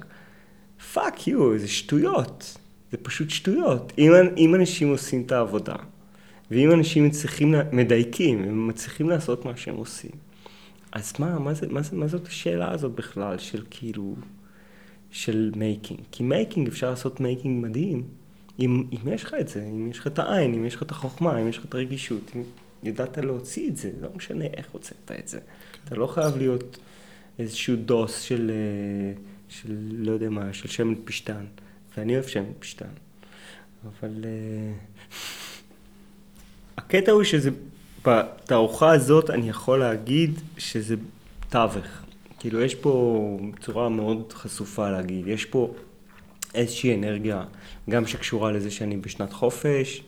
fuck you, זה שטויות, זה פשוט שטויות. אם, אם אנשים עושים את העבודה, ואם אנשים מצליחים, מדייקים, הם מצליחים לעשות מה שהם עושים, אז מה, מה, זה, מה, זה, מה זאת השאלה הזאת בכלל של כאילו, של making? כי making, אפשר לעשות making מדהים, אם, אם יש לך את זה, אם יש לך את העין, אם יש לך את החוכמה, אם יש לך את הרגישות, אם ידעת להוציא את זה, לא משנה איך הוצאת את זה. אתה לא חייב להיות איזשהו דוס של, אה, של לא יודע מה, של שמן פשטן, ואני אוהב שמן פשטן, אבל... אה, הקטע הוא שזה, בתערוכה הזאת אני יכול להגיד שזה תווך. כאילו יש פה צורה מאוד חשופה להגיד, יש פה איזושהי אנרגיה, גם שקשורה לזה שאני בשנת חופש,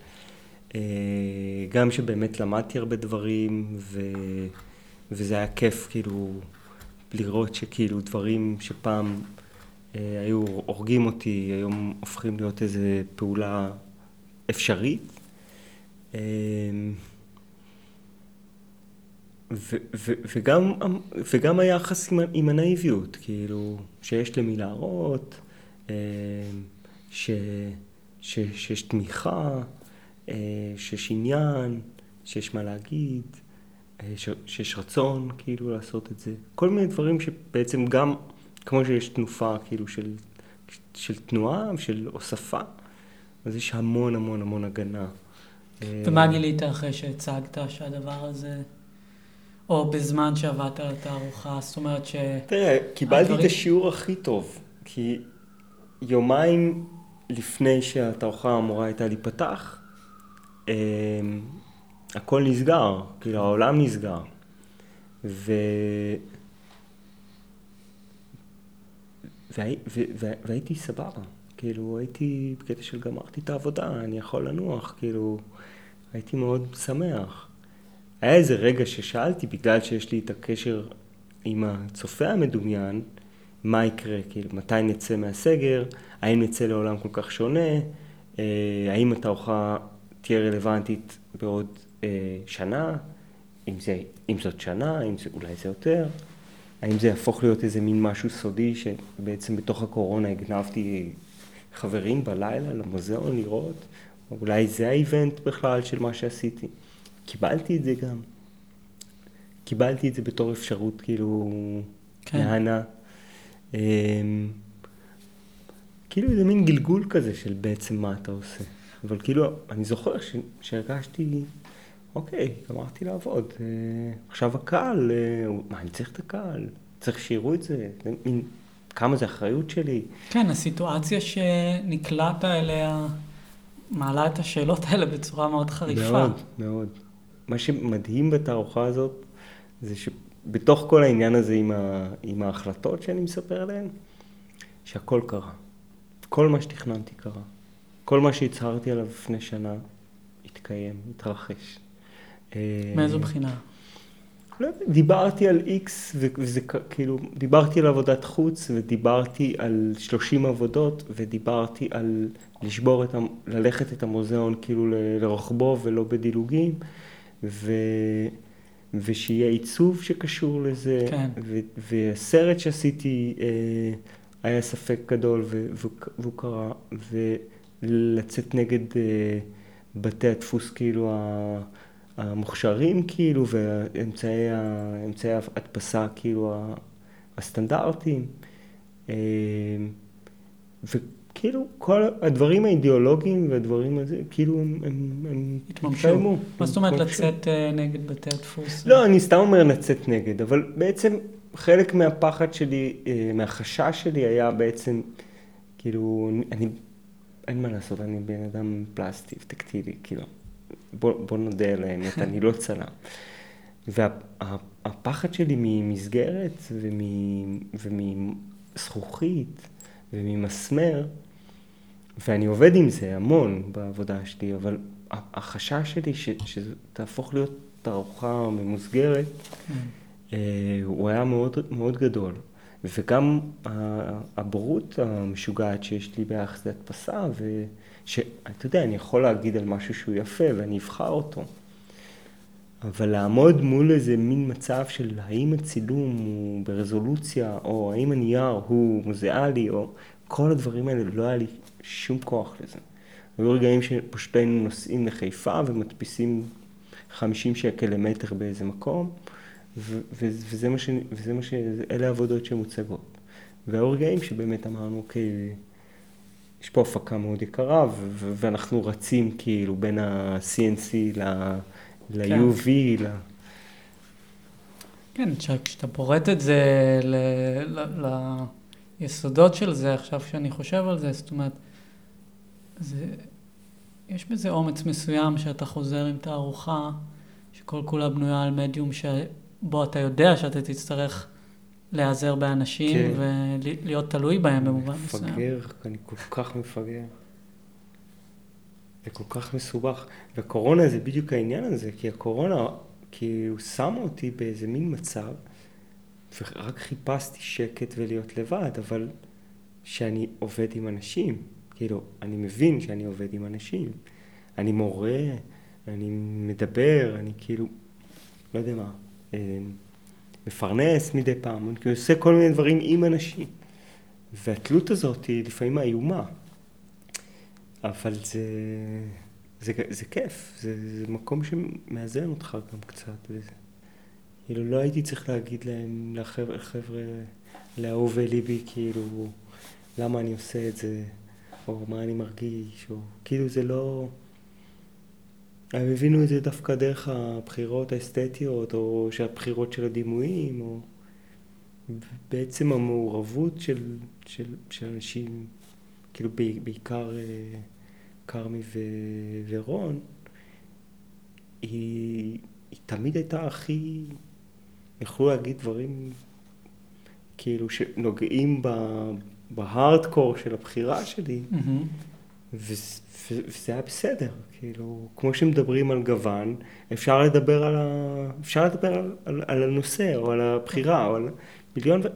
גם שבאמת למדתי הרבה דברים, ו... וזה היה כיף כאילו לראות שכאילו דברים שפעם אה, היו הורגים אותי, היום הופכים להיות איזה פעולה אפשרית. אמ, ו, ו, וגם, וגם היחס עם, עם הנאיביות, כאילו, שיש למי להראות, אמ, ש, ש, שיש תמיכה, אה, שיש עניין, שיש מה להגיד, אה, שיש רצון כאילו לעשות את זה. כל מיני דברים שבעצם גם, כמו שיש תנופה כאילו של, של תנועה, של הוספה, אז יש המון המון המון הגנה. ומה גילית אחרי שהצגת שהדבר הזה, או בזמן שעבדת על התערוכה, זאת אומרת ש... תראה, קיבלתי הדברים... את השיעור הכי טוב, כי יומיים לפני שהתערוכה אמורה הייתה להיפתח, אה, הכל נסגר, כאילו העולם נסגר. ו... והי... והייתי סבבה, כאילו הייתי בקטע של גמרתי את העבודה, אני יכול לנוח, כאילו הייתי מאוד שמח. היה איזה רגע ששאלתי, בגלל שיש לי את הקשר עם הצופה המדומיין, מה יקרה, כאילו, מתי נצא מהסגר, האם נצא לעולם כל כך שונה, אה, האם התערוכה תהיה רלוונטית בעוד אה, שנה, אם, זה, אם זאת שנה, אם זה, אולי זה יותר, האם זה יהפוך להיות איזה מין משהו סודי שבעצם בתוך הקורונה הגנבתי חברים בלילה למוזיאון לראות, אולי זה האיבנט בכלל של מה שעשיתי. קיבלתי את זה גם. קיבלתי את זה בתור אפשרות, כאילו, כן. מהנה. אמ, כאילו זה מין גלגול כזה של בעצם מה אתה עושה. אבל כאילו, אני זוכר ש... שהרגשתי, אוקיי, גמרתי לעבוד. אה, עכשיו הקהל, אה, מה, אני צריך את הקהל? צריך שיראו את זה. זה מין, כמה זה אחריות שלי. כן, הסיטואציה שנקלעת אליה מעלה את השאלות האלה בצורה מאוד חריפה. מאוד, מאוד. מה שמדהים בתערוכה הזאת, זה שבתוך כל העניין הזה עם, ה... עם ההחלטות שאני מספר עליהן, שהכל קרה. כל מה שתכננתי קרה. כל מה שהצהרתי עליו לפני שנה, התקיים, התרחש. מאיזו בחינה? לא יודע, דיברתי על איקס, וזה כאילו, דיברתי על עבודת חוץ, ודיברתי על 30 עבודות, ודיברתי על לשבור את, ללכת את המוזיאון כאילו לרוחבו ולא בדילוגים, ו, ושיהיה עיצוב שקשור לזה, כן. ו- והסרט שעשיתי אה, היה ספק גדול ו- והוא, והוא קרה, ולצאת נגד אה, בתי הדפוס כאילו המוכשרים כאילו, ואמצעי ההדפסה כאילו הסטנדרטיים. אה, וכאילו כל הדברים האידיאולוגיים והדברים הזה, כאילו הם, הם, הם התממשו. מה זאת אומרת. לצאת אה, נגד בתי הדפוס? לא, אני סתם אומר לצאת נגד, אבל בעצם חלק מהפחד שלי, מהחשש שלי היה בעצם, כאילו, אני, אין מה לעשות, אני בן אדם פלסטי, טקטילי, כאילו, בוא, בוא נודה על האמת, אני לא צלם. והפחד שלי ממסגרת ומ- ומזכוכית וממסמר, ואני עובד עם זה המון בעבודה שלי, אבל החשש שלי ש- שזה תהפוך להיות תערוכה ממוסגרת, כן. אה, הוא היה מאוד, מאוד גדול. וגם הבורות המשוגעת שיש לי ביחס להדפסה, ושאתה יודע, אני יכול להגיד על משהו שהוא יפה ואני אבחר אותו. אבל לעמוד מול איזה מין מצב של האם הצילום הוא ברזולוציה, או האם הנייר הוא מוזיאלי, או כל הדברים האלה, לא היה לי שום כוח לזה. היו רגעים שפשוט היינו נוסעים לחיפה ומדפיסים 50 שקל למטר באיזה מקום, ו- ו- וזה מה ש... וזה מה ש... אלה העבודות שמוצגות. והיו רגעים שבאמת אמרנו, אוקיי, יש פה הפקה מאוד יקרה, ו- ו- ואנחנו רצים כאילו בין ה-CNC ל- ל-UV, ל... כן, כש- כשאתה פורט את זה ל- ל- ליסודות של זה, עכשיו שאני חושב על זה, זאת אומרת, זה, יש בזה אומץ מסוים שאתה חוזר עם תערוכה שכל כולה בנויה על מדיום שבו אתה יודע שאתה תצטרך להיעזר באנשים כן. ולהיות תלוי בהם במובן מסוים. מפגר, אני כל כך מפגר. זה כל כך מסובך. והקורונה זה בדיוק העניין הזה, כי הקורונה, כי הוא שם אותי באיזה מין מצב, ורק חיפשתי שקט ולהיות לבד, אבל שאני עובד עם אנשים. כאילו, אני מבין שאני עובד עם אנשים. אני מורה, אני מדבר, אני כאילו, לא יודע מה, מפרנס מדי פעם, אני כאילו עושה כל מיני דברים עם אנשים. והתלות הזאת היא לפעמים איומה. אבל זה, זה, זה כיף, זה, זה מקום שמאזן אותך גם קצת. וזה. כאילו לא הייתי צריך להגיד להם, לחבר'ה, לאהוב וליבי, כאילו, למה אני עושה את זה, או מה אני מרגיש, או כאילו זה לא... הם הבינו את זה דווקא דרך הבחירות האסתטיות, או שהבחירות של הדימויים, או בעצם המעורבות של, של, של אנשים, כאילו בעיקר אה, כרמי ורון, היא, היא תמיד הייתה הכי, יכלו להגיד דברים כאילו שנוגעים בהארדקור של הבחירה שלי, מהמם. וזה, היה בסדר, כאילו, כמו שמדברים על גוון, אפשר לדבר על, ה... אפשר לדבר על, על, על הנושא, או על הבחירה, או על מיליון, ו...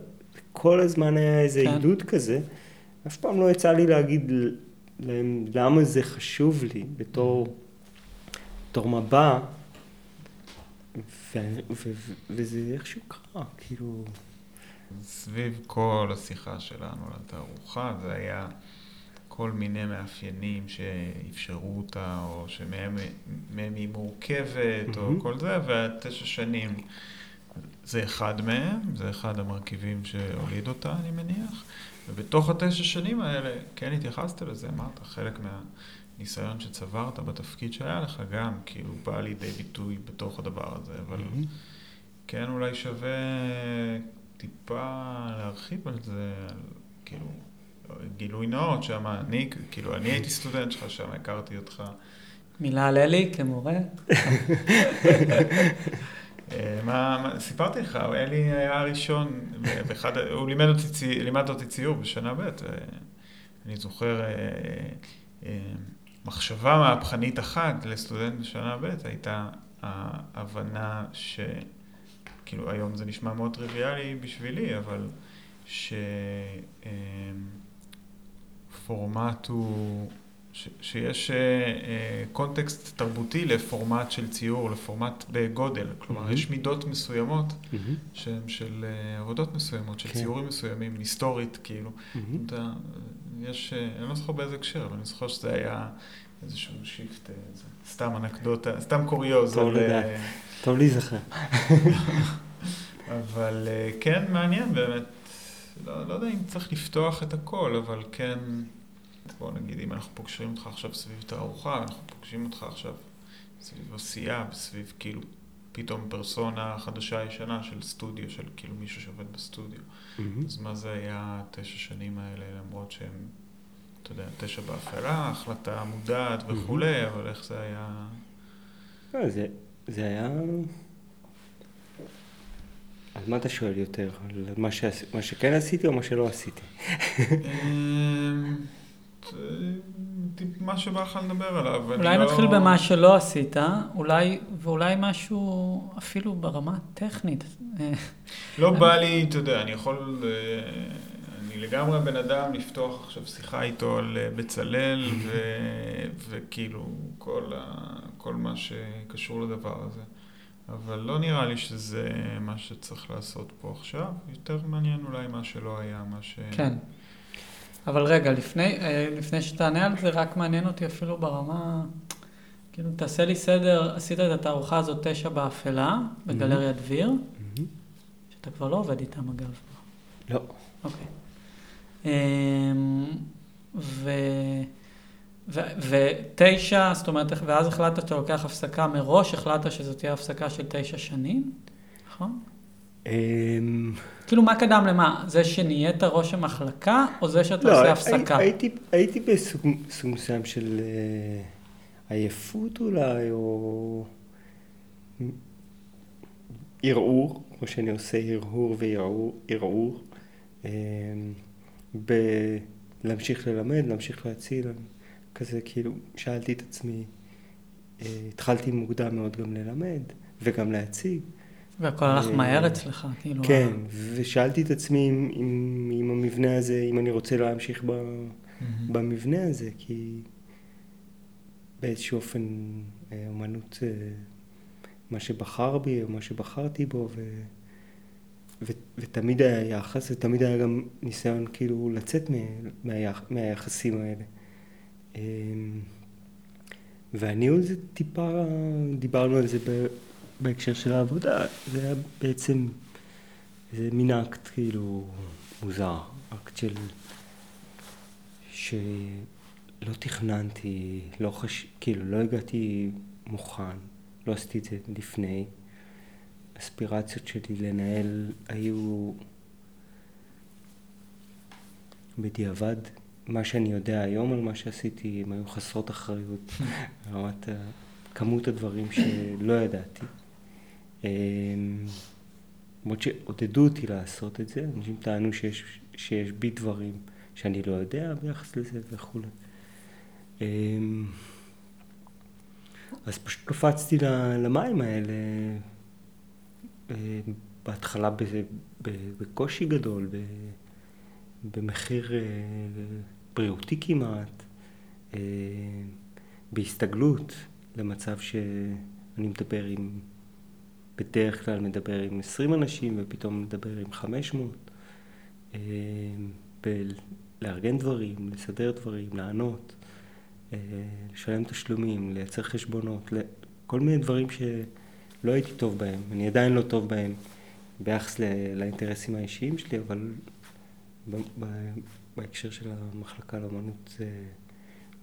כל הזמן היה איזה כן. עידוד כזה, אף פעם לא יצא לי להגיד להם למה זה חשוב לי בתור, בתור מבע, ו... ו... וזה איכשהו קרה, כאילו, סביב כל השיחה שלנו על התערוכה, זה היה כל מיני מאפיינים שאפשרו אותה, או שמהם מהם היא מורכבת, או מהמם. כל זה, והתשע שנים זה אחד מהם, זה אחד המרכיבים שהוליד אותה, אני מניח. ובתוך התשע שנים האלה, כן התייחסת לזה, אמרת, חלק מהניסיון שצברת בתפקיד שהיה לך גם, כאילו, בא לידי ביטוי בתוך הדבר הזה, אבל... כן, אולי שווה טיפה להרחיב על זה, על, כאילו, גילוי נאות שם, אני, כאילו, אני הייתי סטודנט שלך שם, הכרתי אותך. מילה על אלי כמורה. אה, מה, מה, סיפרתי לך, אלי היה הראשון, באחד, הוא לימד אותי, צי- לימד אותי ציור בשנה ב', אני זוכר אה, אה, מחשבה מהפכנית אחת לסטודנט בשנה ב', הייתה ההבנה ש... כאילו היום זה נשמע מאוד טריוויאלי בשבילי, אבל שפורמט הוא ש, שיש אה, אה, קונטקסט תרבותי לפורמט של ציור, לפורמט בגודל. כלומר, Mhm. יש מידות מסוימות מהמם, שהן של אה, עבודות מסוימות, של כן. ציורים מסוימים, היסטורית, כאילו. מהמם. אתה, יש, אה, אני לא זוכר באיזה הקשר, אבל אני זוכר שזה היה איזשהו shift, אה, זה סתם אנקדוטה, סתם קוריוז. טוב על, אה, לדעת. טוב להיזכר. אבל אה, כן מעניין באמת, לא, לא יודע אם צריך לפתוח את הכל, אבל כן, בוא נגיד, אם אנחנו פוגשים אותך עכשיו סביב תערוכה, אנחנו פוגשים אותך עכשיו סביב עשייה, סביב כאילו פתאום פרסונה חדשה ישנה של סטודיו, של כאילו מישהו שעובד בסטודיו. מהמם. אז מה זה היה התשע שנים האלה, למרות שהם, אתה יודע, תשע בהפעלה, החלטה מודעת וכולי, אבל איך זה היה... לא, זה, זה היה... על מה אתה שואל יותר? על מה, שעש... מה שכן עשיתי או מה שלא עשיתי? מה שבא לך לדבר עליו. אולי לא- נתחיל במה שלא עשית, אולי, ואולי משהו אפילו ברמה הטכנית. אה, לא בא לי, אתה יודע, אני יכול... אה, אני לגמרי בן אדם לפתוח עכשיו שיחה איתו על אה, בצלאל, ו- וכאילו כל, ה- כל מה שקשור לדבר הזה. אבל לא נראה לי שזה מה שצריך לעשות פה עכשיו. יותר מעניין אולי מה שלא היה, מה ש... כן. אבל רגע, לפני, אה, לפני שתענה על זה, רק מעניין אותי אפילו ברמה, כאילו, תעשה לי סדר, עשית את התערוכה הזאת תשע באפלה, בגלריה דביר, מהמם. שאתה כבר לא עובד איתם אגב. לא. אוקיי. אמ, ו... ו... ותשע, זאת אומרת, ואז החלטת שאתה לוקח הפסקה מראש, החלטת שזאת תהיה הפסקה של תשע שנים, נכון? אמ, כאילו, מה קדם למה? זה שנהיית ראש המחלקה, או זה שאתה לא, עושה הפסקה? הייתי, הייתי בסוג סוג מסוים של אה, עייפות אולי, או ערעור, כמו שאני עושה הרהור וערעור, ערעור. אמ, בלהמשיך ללמד, להמשיך להציל, כזה כאילו שאלתי את עצמי, אה, התחלתי מוקדם מאוד גם ללמד וגם להציג. והכל הלך אה, מהר אצלך, כאילו. כן, ושאלתי את עצמי אם, אם, אם המבנה הזה, אם אני רוצה להמשיך ב, מהמם. במבנה הזה, כי באיזשהו אופן אה, אומנות זה מה שבחר בי, או מה שבחרתי בו, ו, ו, ותמיד היה יחס, ותמיד היה גם ניסיון כאילו לצאת מה, מהיח, מהיחסים האלה. אמ, והניהול זה טיפה, דיברנו על זה בהקשר של העבודה, זה היה בעצם איזה מין אקט כאילו מוזר, אקט של... שלא תכננתי, לא חש... כאילו לא הגעתי מוכן, לא עשיתי את זה לפני. האספירציות שלי לנהל היו בדיעבד, מה שאני יודע היום על מה שעשיתי, הם היו חסרות אחריות, ברמת ה- כמות הדברים שלא ידעתי. אמ, למרות שעודדו אותי לעשות את זה, אנשים טענו שיש, שיש בי דברים שאני לא יודע ביחס לזה וכולי. אמ, אז פשוט קפצתי למים האלה, אה, בהתחלה בקושי גדול, במחיר אה, בריאותי כמעט, אה, בהסתגלות למצב שאני מדבר עם, בדרך כלל מדבר עם 20 אנשים ופתאום מדבר עם 500, אה, לארגן דברים, לסדר דברים, לענות, אה, לשלם תשלומים, לייצר חשבונות, כל מיני דברים שלא הייתי טוב בהם, אני עדיין לא טוב בהם ביחס לאינטרסים האישיים שלי, אבל בהקשר של המחלקה לאמנות זה,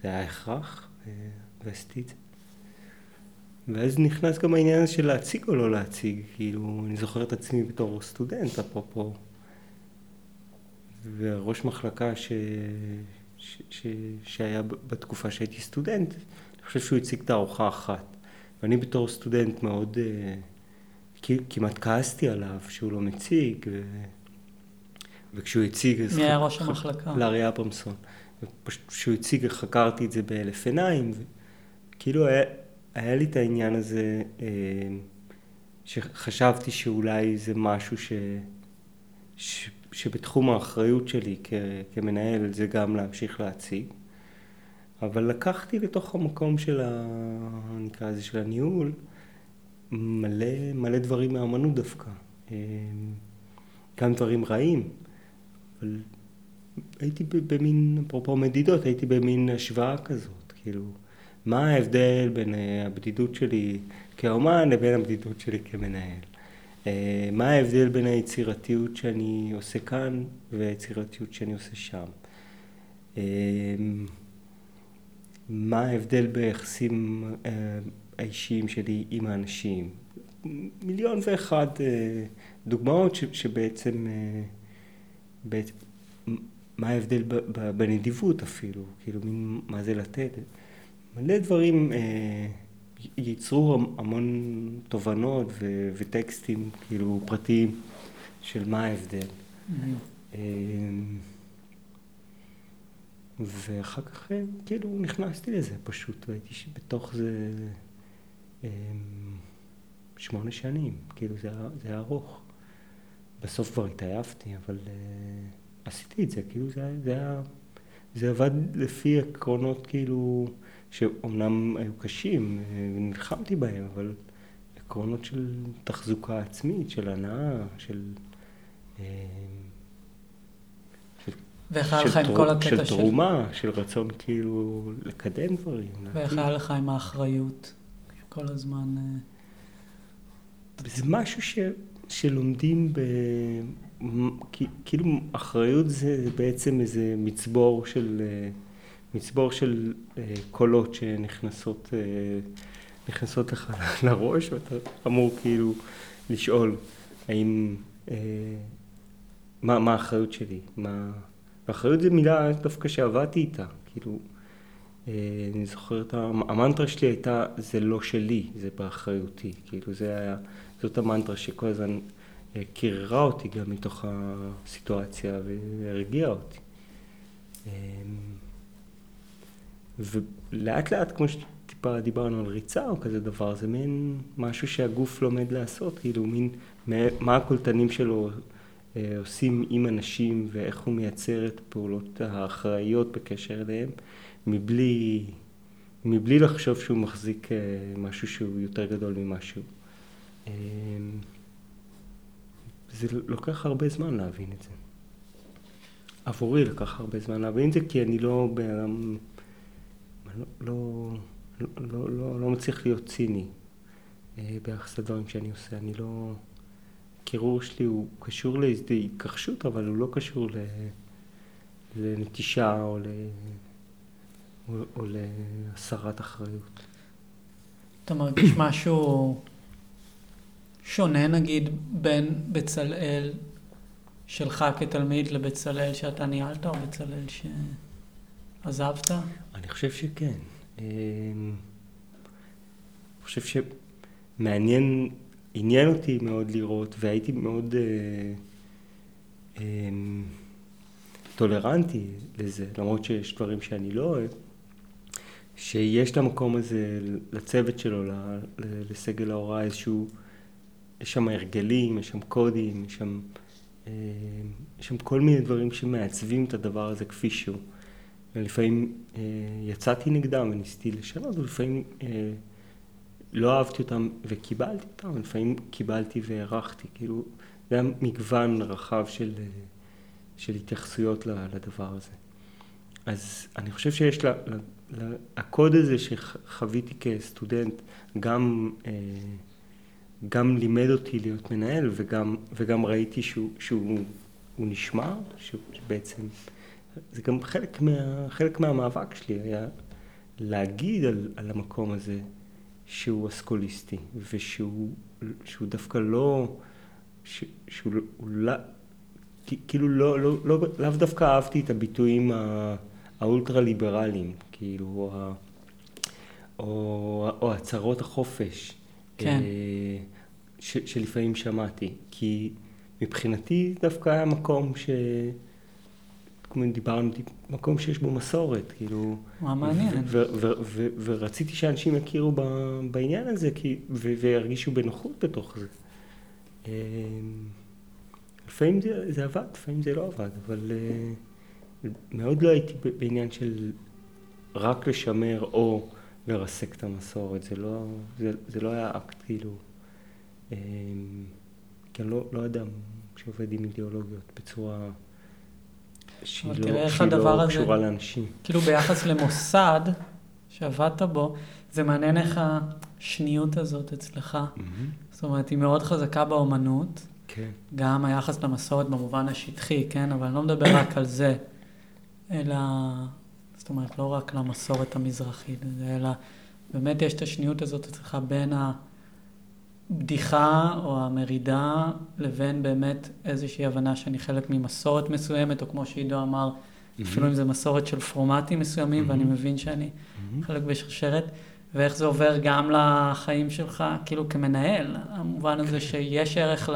זה היה הכרח, אה, ועשיתי את זה. ואז נכנס גם העניין של להציג או לא להציג, כאילו, אני זוכר את עצמי בתור סטודנט, אפרופו, וראש מחלקה ש... ש... ש... שהיה בתקופה שהייתי סטודנט, אני חושב שהוא הציג תערוכה אחת. ואני בתור סטודנט מאוד, אה, כ- כמעט כעסתי עליו שהוא לא מציג, ו... וכשהוא הציג... מי היה ראש המחלקה? לארי אברמסון. כשהוא הציג, חקרתי את זה באלף עיניים, וכאילו היה, היה לי את העניין הזה, אה, שחשבתי שאולי זה משהו ש, ש, שבתחום האחריות שלי כ, כמנהל זה גם להמשיך להציג, אבל לקחתי לתוך המקום של ה... נקרא לזה של הניהול, מלא, מלא דברים מהאמנות דווקא. אה, גם דברים רעים, אבל הייתי במין, אפרופו מדידות, הייתי במין השוואה כזאת, כאילו, מה ההבדל בין אה, הבדידות שלי כאומן לבין הבדידות שלי כמנהל? אה, מה ההבדל בין היצירתיות שאני עושה כאן והיצירתיות שאני עושה שם? מה ההבדל ביחסים האישיים שלי עם האנשים? מיליון ואחד דוגמאות שבעצם, אה, בעצם, מה ההבדל בנדיבות אפילו, כאילו מין מה זה לתת. מלא דברים אה, ייצרו המון תובנות ו, וטקסטים כאילו פרטיים של מה ההבדל. Mm-hmm. ואחר כך אה, כאילו נכנסתי לזה פשוט, והייתי בתוך זה אה, שמונה שנים, כאילו זה היה ארוך. בסוף כבר התעייפתי, אבל uh, עשיתי את זה, כאילו זה, זה היה, זה עבד לפי עקרונות כאילו, שאומנם היו קשים, אה, ונלחמתי בהם, אבל עקרונות של תחזוקה עצמית, של הנאה, של... אה, ואיך היה לך עם כל הקטע של... של תרומה, של רצון כאילו לקדם דברים. ואיך היה לך עם האחריות כל הזמן? זה משהו ש... שלומדים ב... כאילו אחריות זה בעצם איזה מצבור של, מצבור של אה, קולות שנכנסות אה, נכנסות לך לראש ואתה אמור כאילו לשאול האם, אה, מה, מה האחריות שלי, מה... האחריות זה מילה דווקא שעבדתי איתה, כאילו, אני זוכר את המנטרה שלי הייתה זה לא שלי, זה באחריותי, כאילו זה היה זאת המנטרה שכל הזמן אה, קיררה אותי גם מתוך הסיטואציה והרגיעה אותי. אמ, ולאט לאט, כמו שטיפה דיברנו על ריצה או כזה דבר, זה מין משהו שהגוף לומד לעשות, כאילו מין מה הקולטנים שלו אה, עושים עם אנשים ואיך הוא מייצר את הפעולות האחראיות בקשר אליהם, מבלי, מבלי לחשוב שהוא מחזיק אה, משהו שהוא יותר גדול ממשהו. אמ, זה לוקח הרבה זמן להבין את זה. עבורי לקח הרבה זמן להבין את זה, כי אני לא בן לא, לא, לא, לא, לא, מצליח להיות ציני אה, ביחס לדברים שאני עושה. אני לא... הקירור שלי הוא קשור לאיזו התכחשות, אבל הוא לא קשור ל... לנטישה או, ל... או, או להסרת אחריות. אתה מרגיש משהו שונה נגיד בין בצלאל שלך כתלמיד לבצלאל שאתה ניהלת או בצלאל שעזבת? אני חושב שכן. אמ, אני חושב שמעניין, עניין אותי מאוד לראות והייתי מאוד אה, אה, טולרנטי לזה, למרות שיש דברים שאני לא אוהב, שיש למקום הזה, לצוות שלו, לסגל ההוראה איזשהו יש שם הרגלים, יש שם קודים, יש שם, אה, יש שם כל מיני דברים שמעצבים את הדבר הזה כפי שהוא. ולפעמים אה, יצאתי נגדם וניסיתי לשנות, ולפעמים אה, לא אהבתי אותם וקיבלתי אותם, ולפעמים קיבלתי והערכתי. כאילו, זה היה מגוון רחב של, של התייחסויות לדבר הזה. אז אני חושב שיש לה, לה, הקוד הזה שחוויתי כסטודנט, גם אה, גם לימד אותי להיות מנהל וגם, וגם ראיתי שהוא, שהוא נשמר, שבעצם זה גם חלק, מה, חלק מהמאבק שלי היה להגיד על, על המקום הזה שהוא אסכוליסטי ושהוא שהוא דווקא לא, ש, שהוא לא, כאילו לא, לא, לא, לאו דווקא אהבתי את הביטויים האולטרה ליברליים, כאילו, או, או, או הצהרות החופש. כן. אה, ש, שלפעמים שמעתי, כי מבחינתי דווקא היה מקום ש... כמו דיברנו, מקום שיש בו מסורת, כאילו... מה מעניין. ורציתי שאנשים יכירו בעניין הזה, כי, וירגישו בנוחות בתוך זה. אה, לפעמים זה, זה עבד, לפעמים זה לא עבד, אבל uh, מאוד לא הייתי בעניין של רק לשמר או לרסק את המסורת. זה לא, זה, זה לא היה אקט כאילו... אה, כי אני לא, לא אדם שעובד עם אידיאולוגיות בצורה שהיא לא, שהיא לא הזה- קשורה לאנשים. כאילו ביחס למוסד שעבדת בו, זה מעניין איך השניות הזאת אצלך. זאת אומרת, היא מאוד חזקה באומנות, כן. גם היחס למסורת במובן השטחי, כן? אבל אני לא מדבר רק על זה, אלא, זאת אומרת, לא רק למסורת המזרחית, אלא באמת יש את השניות הזאת אצלך בין הבדיחה או המרידה לבין באמת איזושהי הבנה שאני חלק ממסורת מסוימת, או כמו שעידו אמר, אפילו אם זה מסורת של פורמטים מסוימים, ואני מבין שאני חלק בשרשרת, ואיך זה עובר גם לחיים שלך, כאילו כמנהל, המובן הזה שיש ערך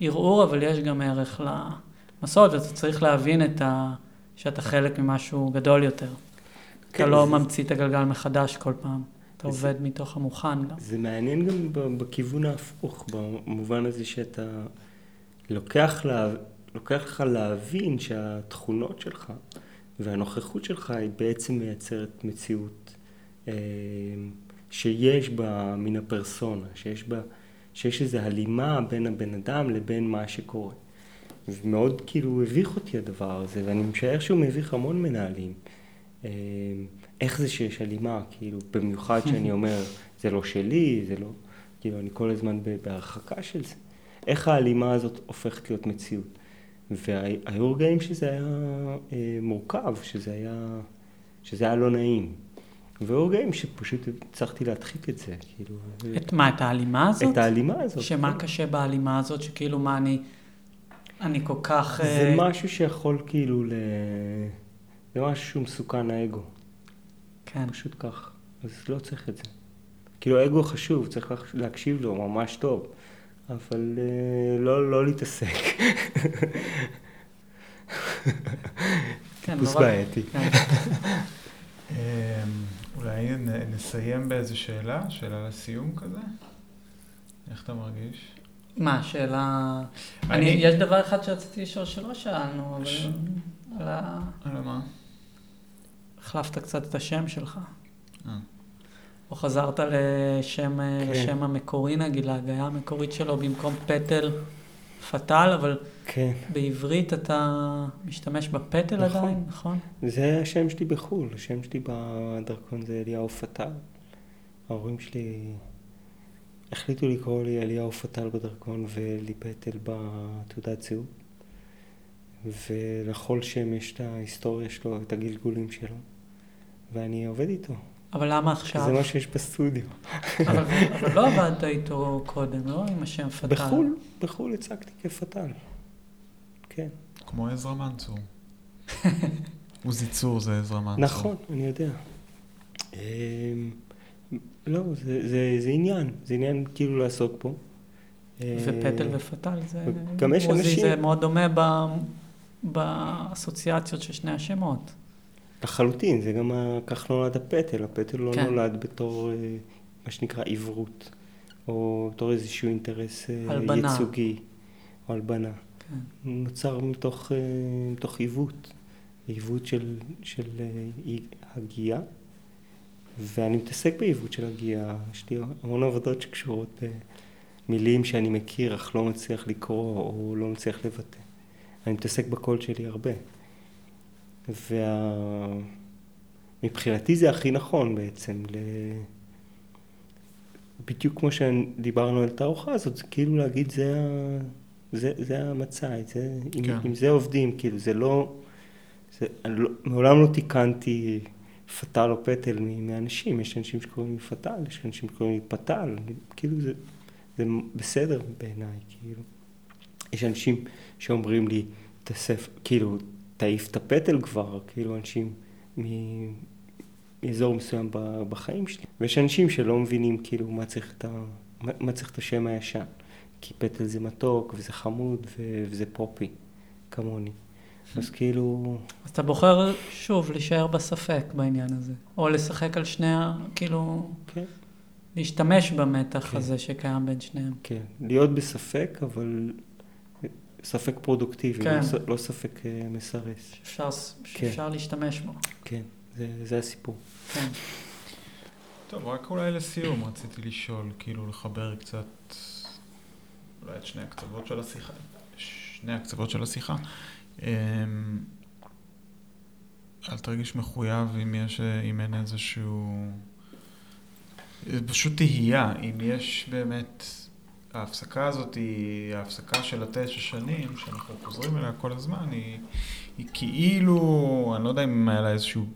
לערעור, אבל יש גם ערך למסורת, ואתה צריך להבין את ה... שאתה חלק ממשהו גדול יותר. אתה כן, לא זה- ממציא את הגלגל מחדש כל פעם, אתה זה- עובד מתוך המוכן גם. זה מעניין גם בכיוון ההפוך, במובן הזה שאתה לוקח, לה, לוקח לך להבין שהתכונות שלך והנוכחות שלך היא בעצם מייצרת מציאות אה, שיש בה מן הפרסונה, שיש בה, שיש איזו הלימה בין הבן אדם לבין מה שקורה. ומאוד כאילו הביך אותי הדבר הזה, ואני משער שהוא מביך המון מנהלים. אה, איך זה שיש הלימה, כאילו, במיוחד שאני אומר, זה לא שלי, זה לא, כאילו, אני כל הזמן בהרחקה של זה. איך ההלימה הזאת הופכת להיות מציאות? והיו רגעים שזה היה אה, מורכב, שזה היה, שזה היה לא נעים. והיו רגעים שפשוט הצלחתי להדחיק את זה, כאילו, את מה, את ההלימה הזאת? את ההלימה הזאת. שמה כן. קשה בהלימה הזאת, שכאילו מה אני... אני כל כך... זה אה, משהו שיכול כאילו ל... זה משהו שהוא מסוכן האגו, כן. פשוט כך. אז לא צריך את זה. כאילו האגו חשוב, צריך להק- להקשיב לו ממש טוב, אבל אה, לא, לא להתעסק. כן, טיפוס רק- בעייתי. כן. אמ, אולי נסיים באיזו שאלה, שאלה לסיום כזה? איך אתה מרגיש? מה, שאלה... אני- אני, יש דבר אחד שרציתי לשאול שלא שאלנו, אבל... ש- על ה... על מה? החלפת קצת את השם שלך. אה. או חזרת לשם, כן. לשם המקורי נגיד, להגיה המקורית שלו, במקום פטל פטל, אבל כן. בעברית אתה משתמש בפטל נכון. עדיין, נכון? זה השם שלי בחו"ל, השם שלי בדרכון זה אליהו פטל. ההורים שלי החליטו לקרוא לי אליהו פטל בדרכון ולי פטל בתעודת זהות. ולכל שם יש את ההיסטוריה שלו, את הגלגולים שלו, ואני עובד איתו. אבל למה עכשיו? זה מה שיש בסטודיו. אבל, אבל לא עבדת איתו קודם, לא עם השם פטל. בחו"ל, בחו"ל הצגתי כפטל. כן. כמו עזרא מנצור. עוזי צור זה עזרא מנצור. נכון, אני יודע. אמ, לא, זה, זה, זה עניין, זה עניין כאילו לעסוק בו. ופטל אה, ופטל זה... גם יש עוזי אנשים- זה מאוד דומה ב... באסוציאציות של שני השמות. לחלוטין, זה גם ה- כך נולד הפטל, הפטל לא כן. נולד בתור אה, מה שנקרא עברות, או בתור איזשהו אינטרס אה, הלבנה. ייצוגי, או הלבנה. כן. נוצר מתוך, אה, מתוך עיוות, עיוות של, של הגייה, ואני מתעסק בעיוות של הגייה, יש לי המון עבודות שקשורות במילים שאני מכיר אך לא מצליח לקרוא או לא מצליח לבטא. אני מתעסק בקול שלי הרבה. ומבחינתי זה הכי נכון בעצם, ל... בדיוק כמו שדיברנו על התערוכה הזאת, זה כאילו להגיד זה, ה... זה, זה המצע, זה, עם, כן. עם זה עובדים, כאילו זה לא, זה, לא, מעולם לא תיקנתי פטל או פטל מאנשים, יש אנשים שקוראים לי פטל, יש אנשים שקוראים לי פתל, כאילו זה, זה בסדר בעיניי, כאילו. יש אנשים שאומרים לי, תאסף, כאילו, תעיף את הפטל כבר, כאילו אנשים מאזור מסוים בחיים שלי. ויש אנשים שלא מבינים כאילו מה צריך את, ה... מה צריך את השם הישן. כי פטל זה מתוק וזה חמוד ו... וזה פופי, כמוני. אז כאילו, אז אתה בוחר שוב להישאר בספק בעניין הזה. או לשחק על שני ה... כאילו... כן, להשתמש במתח כן. הזה שקיים בין שניהם. כן. להיות בספק, אבל ספק פרודוקטיבי, כן. לא, ס- לא ספק אה, מסרס. שאפשר, כן. שאפשר להשתמש בו. כן. זה, זה הסיפור. כן. טוב, רק אולי לסיום רציתי לשאול, כאילו לחבר קצת, אולי את שני הקצוות של השיחה, שני הקצוות של השיחה. אמ, אל תרגיש מחויב אם יש, אם אין איזשהו... פשוט תהייה, אם יש באמת... ההפסקה הזאת היא ההפסקה של התשע שנים, שאנחנו חוזרים אליה כל הזמן, היא, היא כאילו, אני לא יודע אם היה לה איזשהו,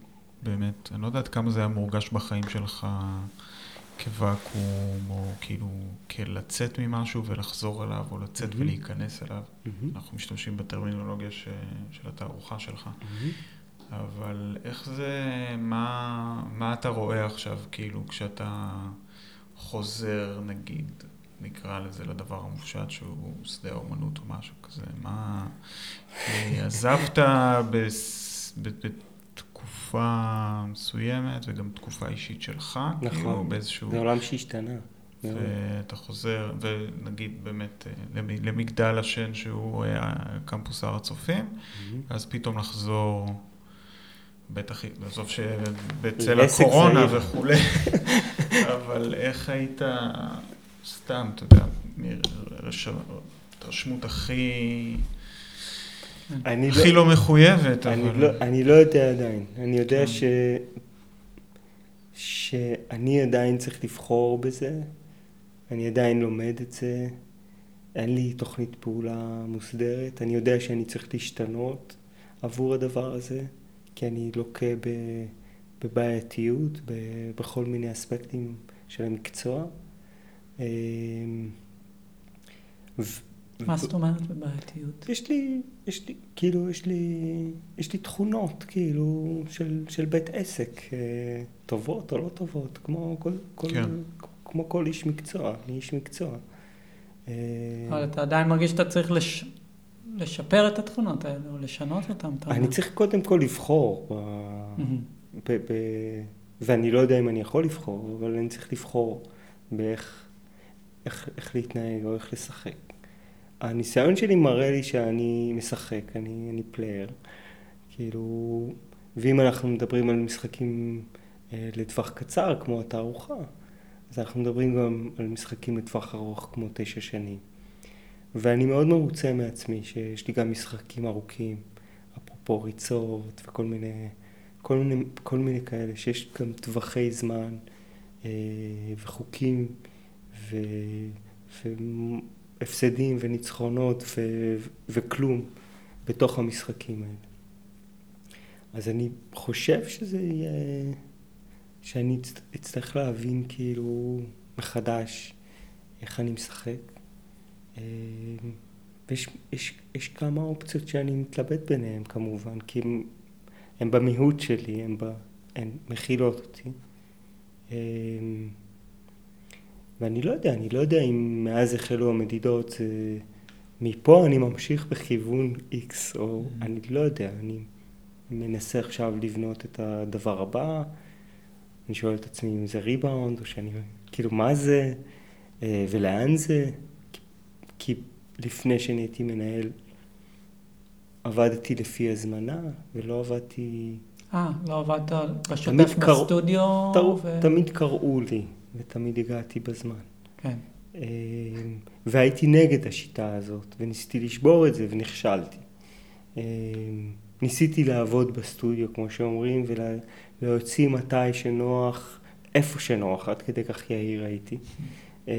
באמת, אני לא יודע עד כמה זה היה מורגש בחיים שלך כוואקום, או כאילו כלצאת ממשהו ולחזור אליו, או לצאת mm-hmm. ולהיכנס אליו. Mm-hmm. אנחנו משתמשים בטרמינולוגיה ש, של התערוכה שלך. Mm-hmm. אבל איך זה, מה, מה אתה רואה עכשיו, כאילו, כשאתה חוזר, נגיד, נקרא לזה לדבר המופשט שהוא שדה האומנות או משהו כזה. מה... עזבת בס... בתקופה מסוימת וגם תקופה אישית שלך, נכון. כאילו באיזשהו... זה עולם שהשתנה. ואתה חוזר, ונגיד באמת אה, למגדל השן שהוא אה, קמפוס הר הצופים. אז פתאום לחזור, בטח, עזוב שבצל הקורונה וכולי, אבל איך היית סתם, אתה יודע, התרשמות הכי... הכי לא, לא מחויבת, אני אבל... לא, אני לא יודע עדיין. אני יודע כן. ש... שאני עדיין צריך לבחור בזה, אני עדיין לומד את זה, אין לי תוכנית פעולה מוסדרת, אני יודע שאני צריך להשתנות עבור הדבר הזה, כי אני לוקה. בבעייתיות. בכל מיני אספקטים של המקצוע. אמ, מה זאת אומרת בבעייתיות? יש לי, יש לי, כאילו, יש לי, יש לי תכונות, כאילו, של, של בית עסק, אה, טובות או לא טובות, כמו כל, כל, כן. כמו כל איש מקצוע, אני איש מקצוע. אה, אבל אתה עדיין מרגיש שאתה צריך לש... לשפר את התכונות האלה, או לשנות אותן. אני צריך קודם כל לבחור, ב... ב... ב... ואני לא יודע אם אני יכול לבחור, אבל אני צריך לבחור באיך איך, איך להתנהג או איך לשחק. הניסיון שלי מראה לי שאני משחק, אני, אני player. כאילו, ואם אנחנו מדברים על משחקים אה, לטווח קצר, כמו התערוכה, אז אנחנו מדברים גם על משחקים לטווח ארוך, כמו תשע שנים. ואני מאוד מרוצה מעצמי, שיש לי גם משחקים ארוכים, אפרופו ריצות וכל מיני, כל מיני, כל מיני כאלה, שיש גם טווחי זמן אה, וחוקים. ו... והפסדים וניצחונות ו... וכלום בתוך המשחקים האלה. אז אני חושב שזה יהיה, שאני אצטרך להבין כאילו מחדש איך אני משחק. אה, ויש יש, יש כמה אופציות שאני מתלבט ביניהן כמובן, כי הם, הם במיעוט שלי, הם, ב, הם מכילות אותי. אה, ואני לא יודע, אני לא יודע אם מאז החלו המדידות, אה, מפה אני ממשיך בכיוון X, או mm-hmm. אני לא יודע, אני מנסה עכשיו לבנות את הדבר הבא, אני שואל את עצמי אם זה ריבאונד, או שאני, כאילו, מה זה, אה, ולאן זה, כי לפני שנהייתי מנהל, עבדתי לפי הזמנה, ולא עבדתי... אה, לא עבדת בשוטף בסטודיו? ו... תמיד קראו לי. ותמיד הגעתי בזמן. כן. אמ, והייתי נגד השיטה הזאת, וניסיתי לשבור את זה, ונכשלתי. אמ, ניסיתי לעבוד בסטודיו, כמו שאומרים, ולהוציא מתי שנוח, איפה שנוח, עד כדי כך יהיר הייתי. אמ,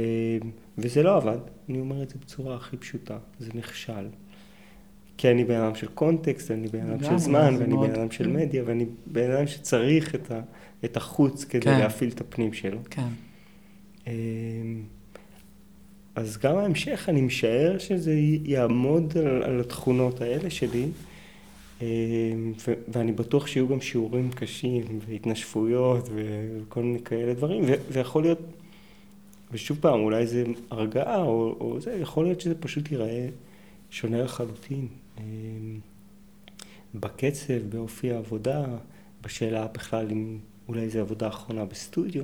וזה לא עבד, אני אומר את זה בצורה הכי פשוטה, זה נכשל. כי אני בן אדם של קונטקסט, אני בן אדם של זמן, ואני בן אדם של מדיה, ואני בן אדם שצריך את, ה, את החוץ כדי כן. להפעיל את הפנים שלו. כן. אמ, אז גם ההמשך, אני משער שזה יעמוד על, על התכונות האלה שלי, אמ, ו- ואני בטוח שיהיו גם שיעורים קשים, והתנשפויות, וכל מיני כאלה דברים, ו- ויכול להיות, ושוב פעם, אולי זה הרגעה, או, או זה, יכול להיות שזה פשוט ייראה שונה לחלוטין. אמ, בקצב, באופי העבודה, בשאלה בכלל אם אולי זו עבודה אחרונה בסטודיו,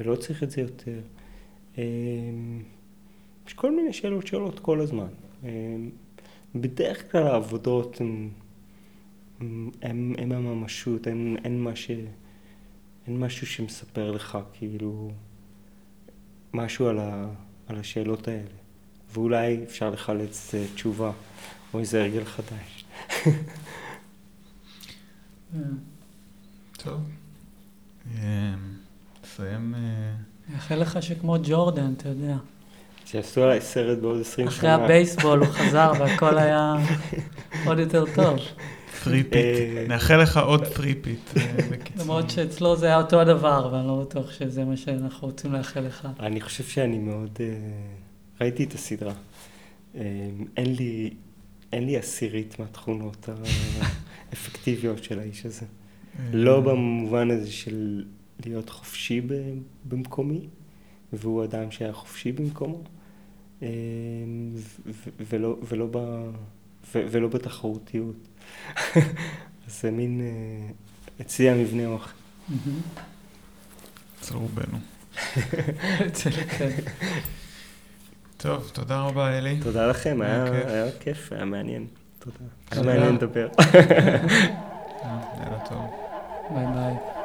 ולא צריך את זה יותר. אמ, יש כל מיני שאלות שעולות כל הזמן. אמ, בדרך כלל העבודות הן הם, הם הממשות, אין, אין, מה ש, אין משהו שמספר לך כאילו משהו על, ה, על השאלות האלה. ואולי אפשר לחלץ אה, תשובה או איזה הרגל חדש. אה, טוב. אה, נסיים... מאחל לך שכמו ג'ורדן, אתה יודע. שיעשו עליי סרט בעוד 20 אחרי שנה. הבייסבול הוא חזר והכל היה עוד יותר טוב. פרי פיט. אה, נאחל לך עוד פרי פיט, אה. למרות שאצלו זה היה אותו הדבר, ואני לא בטוח שזה מה שאנחנו רוצים לאחל לך. אני חושב שאני מאוד... אה, ראיתי את הסדרה. אין לי, אין לי עשירית מהתכונות האפקטיביות של האיש הזה. לא במובן הזה של להיות חופשי ב- במקומי, והוא אדם שהיה חופשי במקומו, ו- ולא, ולא, ב, ו- ולא בתחרותיות. אז זה מין... אה, אצלי המבנה הוא אחר. מהמם. אצל רובנו. טוב, תודה רבה, אלי. תודה לכם, היה, כיף. היה מעניין. תודה. היה. מעניין לדבר. לילה טוב. ביי ביי.